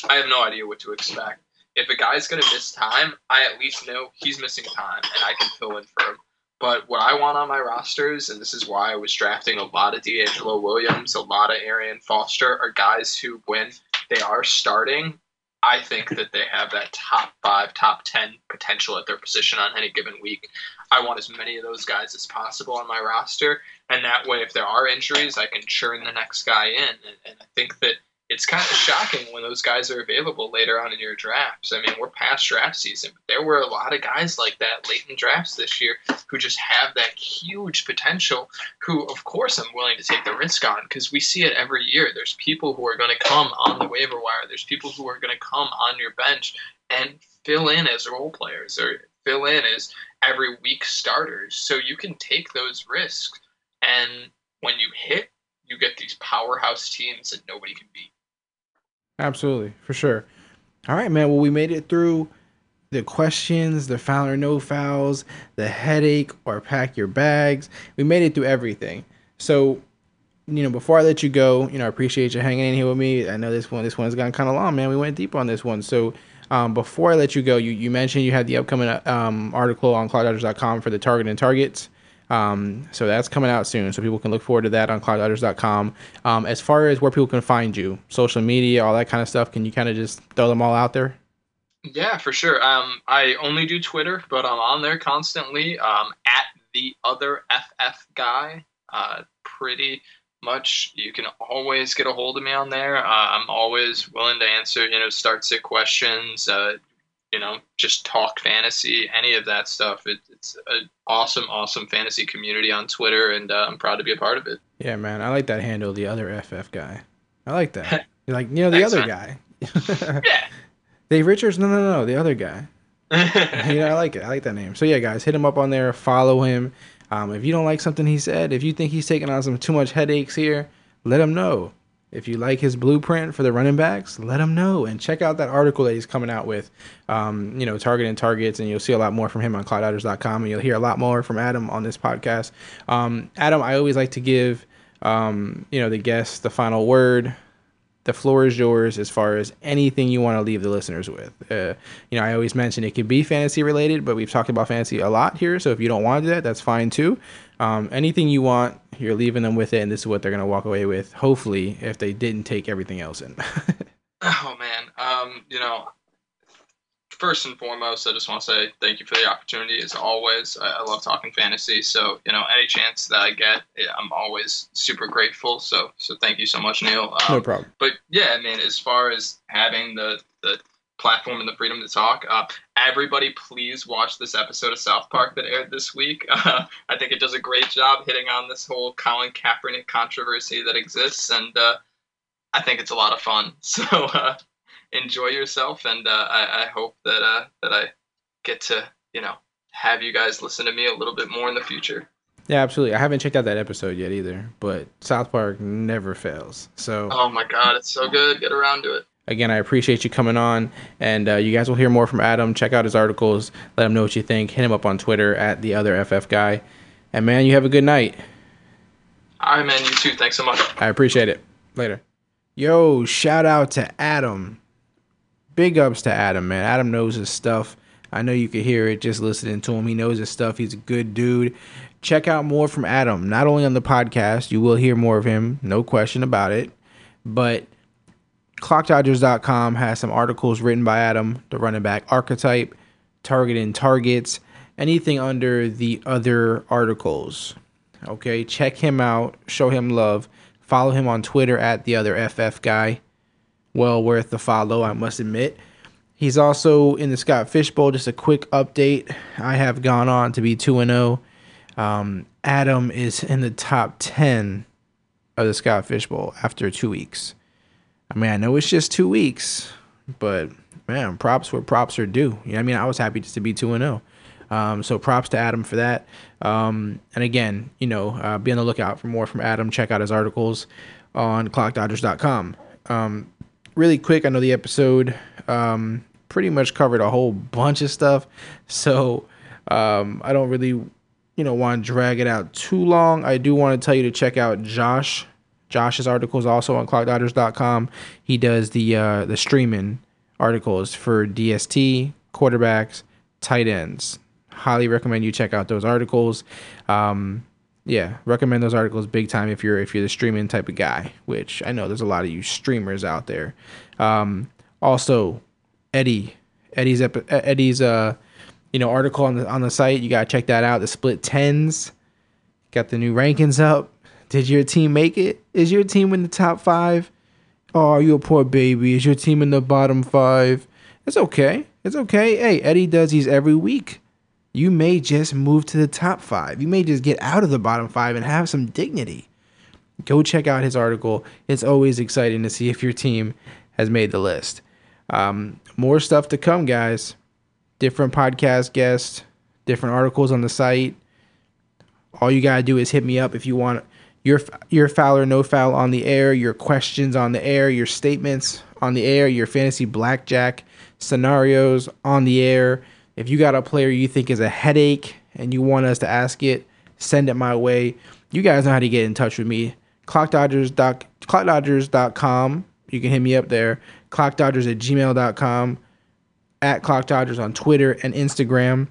I have no idea what to expect. If a guy's going to miss time, I at least know he's missing time, and I can fill in for him. But what I want on my rosters, and this is why I was drafting a lot of DeAngelo Williams, a lot of Arian Foster, are guys who, when they are starting, I think that they have that top five, top 10 potential at their position on any given week. I want as many of those guys as possible on my roster. And that way, if there are injuries, I can churn the next guy in. And, and I think that it's kind of shocking when those guys are available later on in your drafts. I mean, we're past draft season, but there were a lot of guys like that late in drafts this year who just have that huge potential. Who, of course, I'm willing to take the risk on because we see it every year. There's people who are going to come on the waiver wire. There's people who are going to come on your bench and fill in as role players or fill in as every week starters. So you can take those risks, and when you hit, you get these powerhouse teams that nobody can beat. Absolutely, for sure. All right, man. Well, we made it through the questions, the foul or no fouls, the headache or pack your bags. We made it through everything. So, you know, before I let you go, you know, I appreciate you hanging in here with me. I know this one, this one's gone kind of long, man. We went deep on this one. So, um, before I let you go, you, you mentioned you had the upcoming um, article on clockdodgers.com for the target and targets. Um, so that's coming out soon. So people can look forward to that on clockdodgers.com. Um, as far as where people can find you, social media, all that kind of stuff, can you kind of just throw them all out there? Yeah, for sure. Um, I only do Twitter, but I'm on there constantly um, at the other FF guy. Uh, pretty much, you can always get a hold of me on there. Uh, I'm always willing to answer, you know, start sit questions. Uh, you know, just talk fantasy, any of that stuff. It, it's an awesome, awesome fantasy community on Twitter, and uh, I'm proud to be a part of it. Yeah, man, I like that handle, the other FF guy. I like that. You're like, you know, the Thanks, other man. guy. Yeah. Dave Richards? No, no, no, the other guy. you know, I like it. I like that name. So yeah, guys, hit him up on there. Follow him. Um, if you don't like something he said, if you think he's taking on some too much headaches here, let him know. If you like his blueprint for the running backs, let him know and check out that article that he's coming out with. Um, you know, targeting targets, and you'll see a lot more from him on clockdodgers.com, and you'll hear a lot more from Adam on this podcast. Um, Adam, I always like to give um, you know the guests the final word the floor is yours as far as anything you want to leave the listeners with. Uh, you know, I always mention it could be fantasy related, but we've talked about fantasy a lot here. So if you don't want to do that, that's fine too. Um, anything you want, you're leaving them with it, and this is what they're going to walk away with, hopefully, if they didn't take everything else in. Oh man, um, you know, first and foremost, I just want to say thank you for the opportunity. As always, I, I love talking fantasy. So you know, any chance that I get, yeah, I'm always super grateful. So so thank you so much, Neil. Um, no problem. But yeah, I mean, as far as having the the platform and the freedom to talk, uh, everybody, please watch this episode of South Park that aired this week. Uh, I think it does a great job hitting on this whole Colin Kaepernick controversy that exists, and uh, I think it's a lot of fun. So uh, enjoy yourself, and uh, I, I hope that uh, that I get to you know have you guys listen to me a little bit more in the future. Yeah, absolutely. I haven't checked out that episode yet either, but South Park never fails. So Oh my God, it's so good. Get around to it. again, I appreciate you coming on, and uh, you guys will hear more from Adam. Check out his articles. Let him know what you think. Hit him up on Twitter at the other FF guy. And man, you have a good night. All right, man. You too. Thanks so much. I appreciate it. Later. Yo, shout out to Adam. Big ups to Adam, man. Adam knows his stuff. I know you could hear it just listening to him. He knows his stuff. He's a good dude. Check out more from Adam, not only on the podcast, you will hear more of him, no question about it, but clockdodgers.com has some articles written by Adam, the running back archetype, targeting targets, anything under the other articles. Okay, check him out, show him love, follow him on Twitter at the other FF guy. Well worth the follow, I must admit. He's also in the Scott Fish Bowl. Just a quick update. I have gone on to be 2 and 0. Um, Adam is in the top 10 of the Scott Fish Bowl after two weeks. I mean, I know it's just two weeks, but man, props where props are due. You know, I mean, I was happy just to be two and zero. Um, so props to Adam for that. Um, and again, you know, uh, be on the lookout for more from Adam. Check out his articles on clockdodgers.com. Um, really quick, I know the episode um, pretty much covered a whole bunch of stuff, so um, I don't really, you know, want to drag it out too long. I do want to tell you to check out Josh. Josh's articles also on clockdodgers.com. He does the uh, the streaming articles for DST, quarterbacks, tight ends. Highly recommend you check out those articles. Um, yeah, recommend those articles big time if you're if you're the streaming type of guy, which I know there's a lot of you streamers out there. Um, also, Eddie, Eddie's Eddie's uh, you know article on the on the site. You gotta check that out. The split tens, got the new rankings up. Did your team make it? Is your team in the top five? Oh, you a poor baby. Is your team in the bottom five? It's okay. It's okay. Hey, Eddie does these every week. You may just move to the top five. You may just get out of the bottom five and have some dignity. Go check out his article. It's always exciting to see if your team has made the list. Um, more stuff to come, guys. Different podcast guests, different articles on the site. All you gotta do is hit me up if you want your your foul or no foul on the air, your questions on the air, your statements on the air, your fantasy blackjack scenarios on the air. If you got a player you think is a headache and you want us to ask it, send it my way. You guys know how to get in touch with me. Clockdodgers. Clockdodgers.com. You can hit me up there. Clockdodgers at gmail.com. At Clockdodgers on Twitter and Instagram.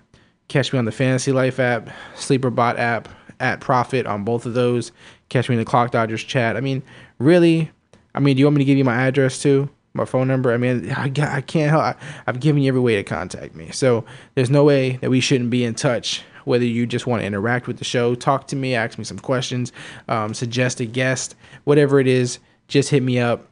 Catch me on the Fantasy Life app, Sleeperbot app, at Profit on both of those. Catch me in the Clock Dodgers chat. I mean, really? I mean, do you want me to give you my address too? My phone number? I mean, I, I can't help. I, I've given you every way to contact me. So there's no way that we shouldn't be in touch. Whether you just want to interact with the show, talk to me, ask me some questions, um, suggest a guest, whatever it is, just hit me up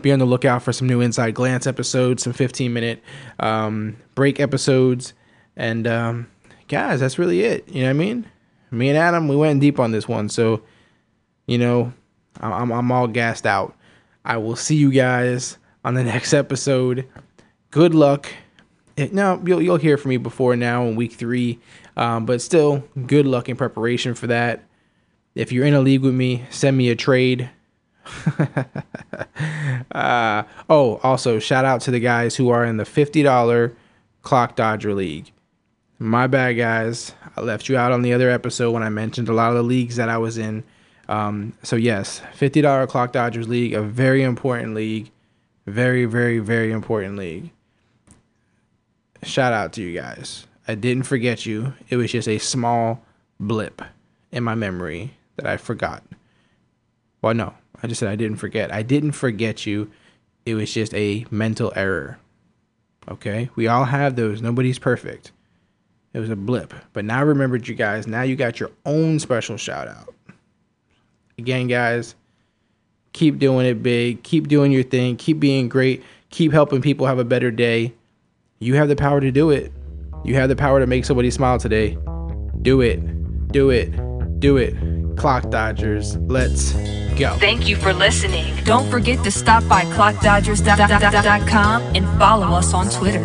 be on the lookout for some new inside glance episodes some 15 minute um, break episodes and um, guys that's really it you know what i mean me and adam we went deep on this one so you know i'm, I'm all gassed out i will see you guys on the next episode good luck Now you'll, you'll hear from me before now in week three um, but still good luck in preparation for that if you're in a league with me send me a trade uh, oh, also shout out to the guys who are in the fifty dollar Clock Dodger League. My bad, guys. I left you out on the other episode when I mentioned a lot of the leagues that I was in. Um, so yes, fifty dollar Clock Dodgers League, a very important league, very, very, very important league. Shout out to you guys. I didn't forget you. It was just a small blip in my memory that I forgot. Well, no, I just said I didn't forget. I didn't forget you. It was just a mental error. Okay? We all have those. Nobody's perfect. It was a blip. But now I remembered you guys. Now you got your own special shout out. Again, guys, keep doing it big. Keep doing your thing. Keep being great. Keep helping people have a better day. You have the power to do it. You have the power to make somebody smile today. Do it. Do it. Do it. Clock Dodgers. Let's go. Thank you for listening. Don't forget to stop by clockdodgers.com and follow us on Twitter.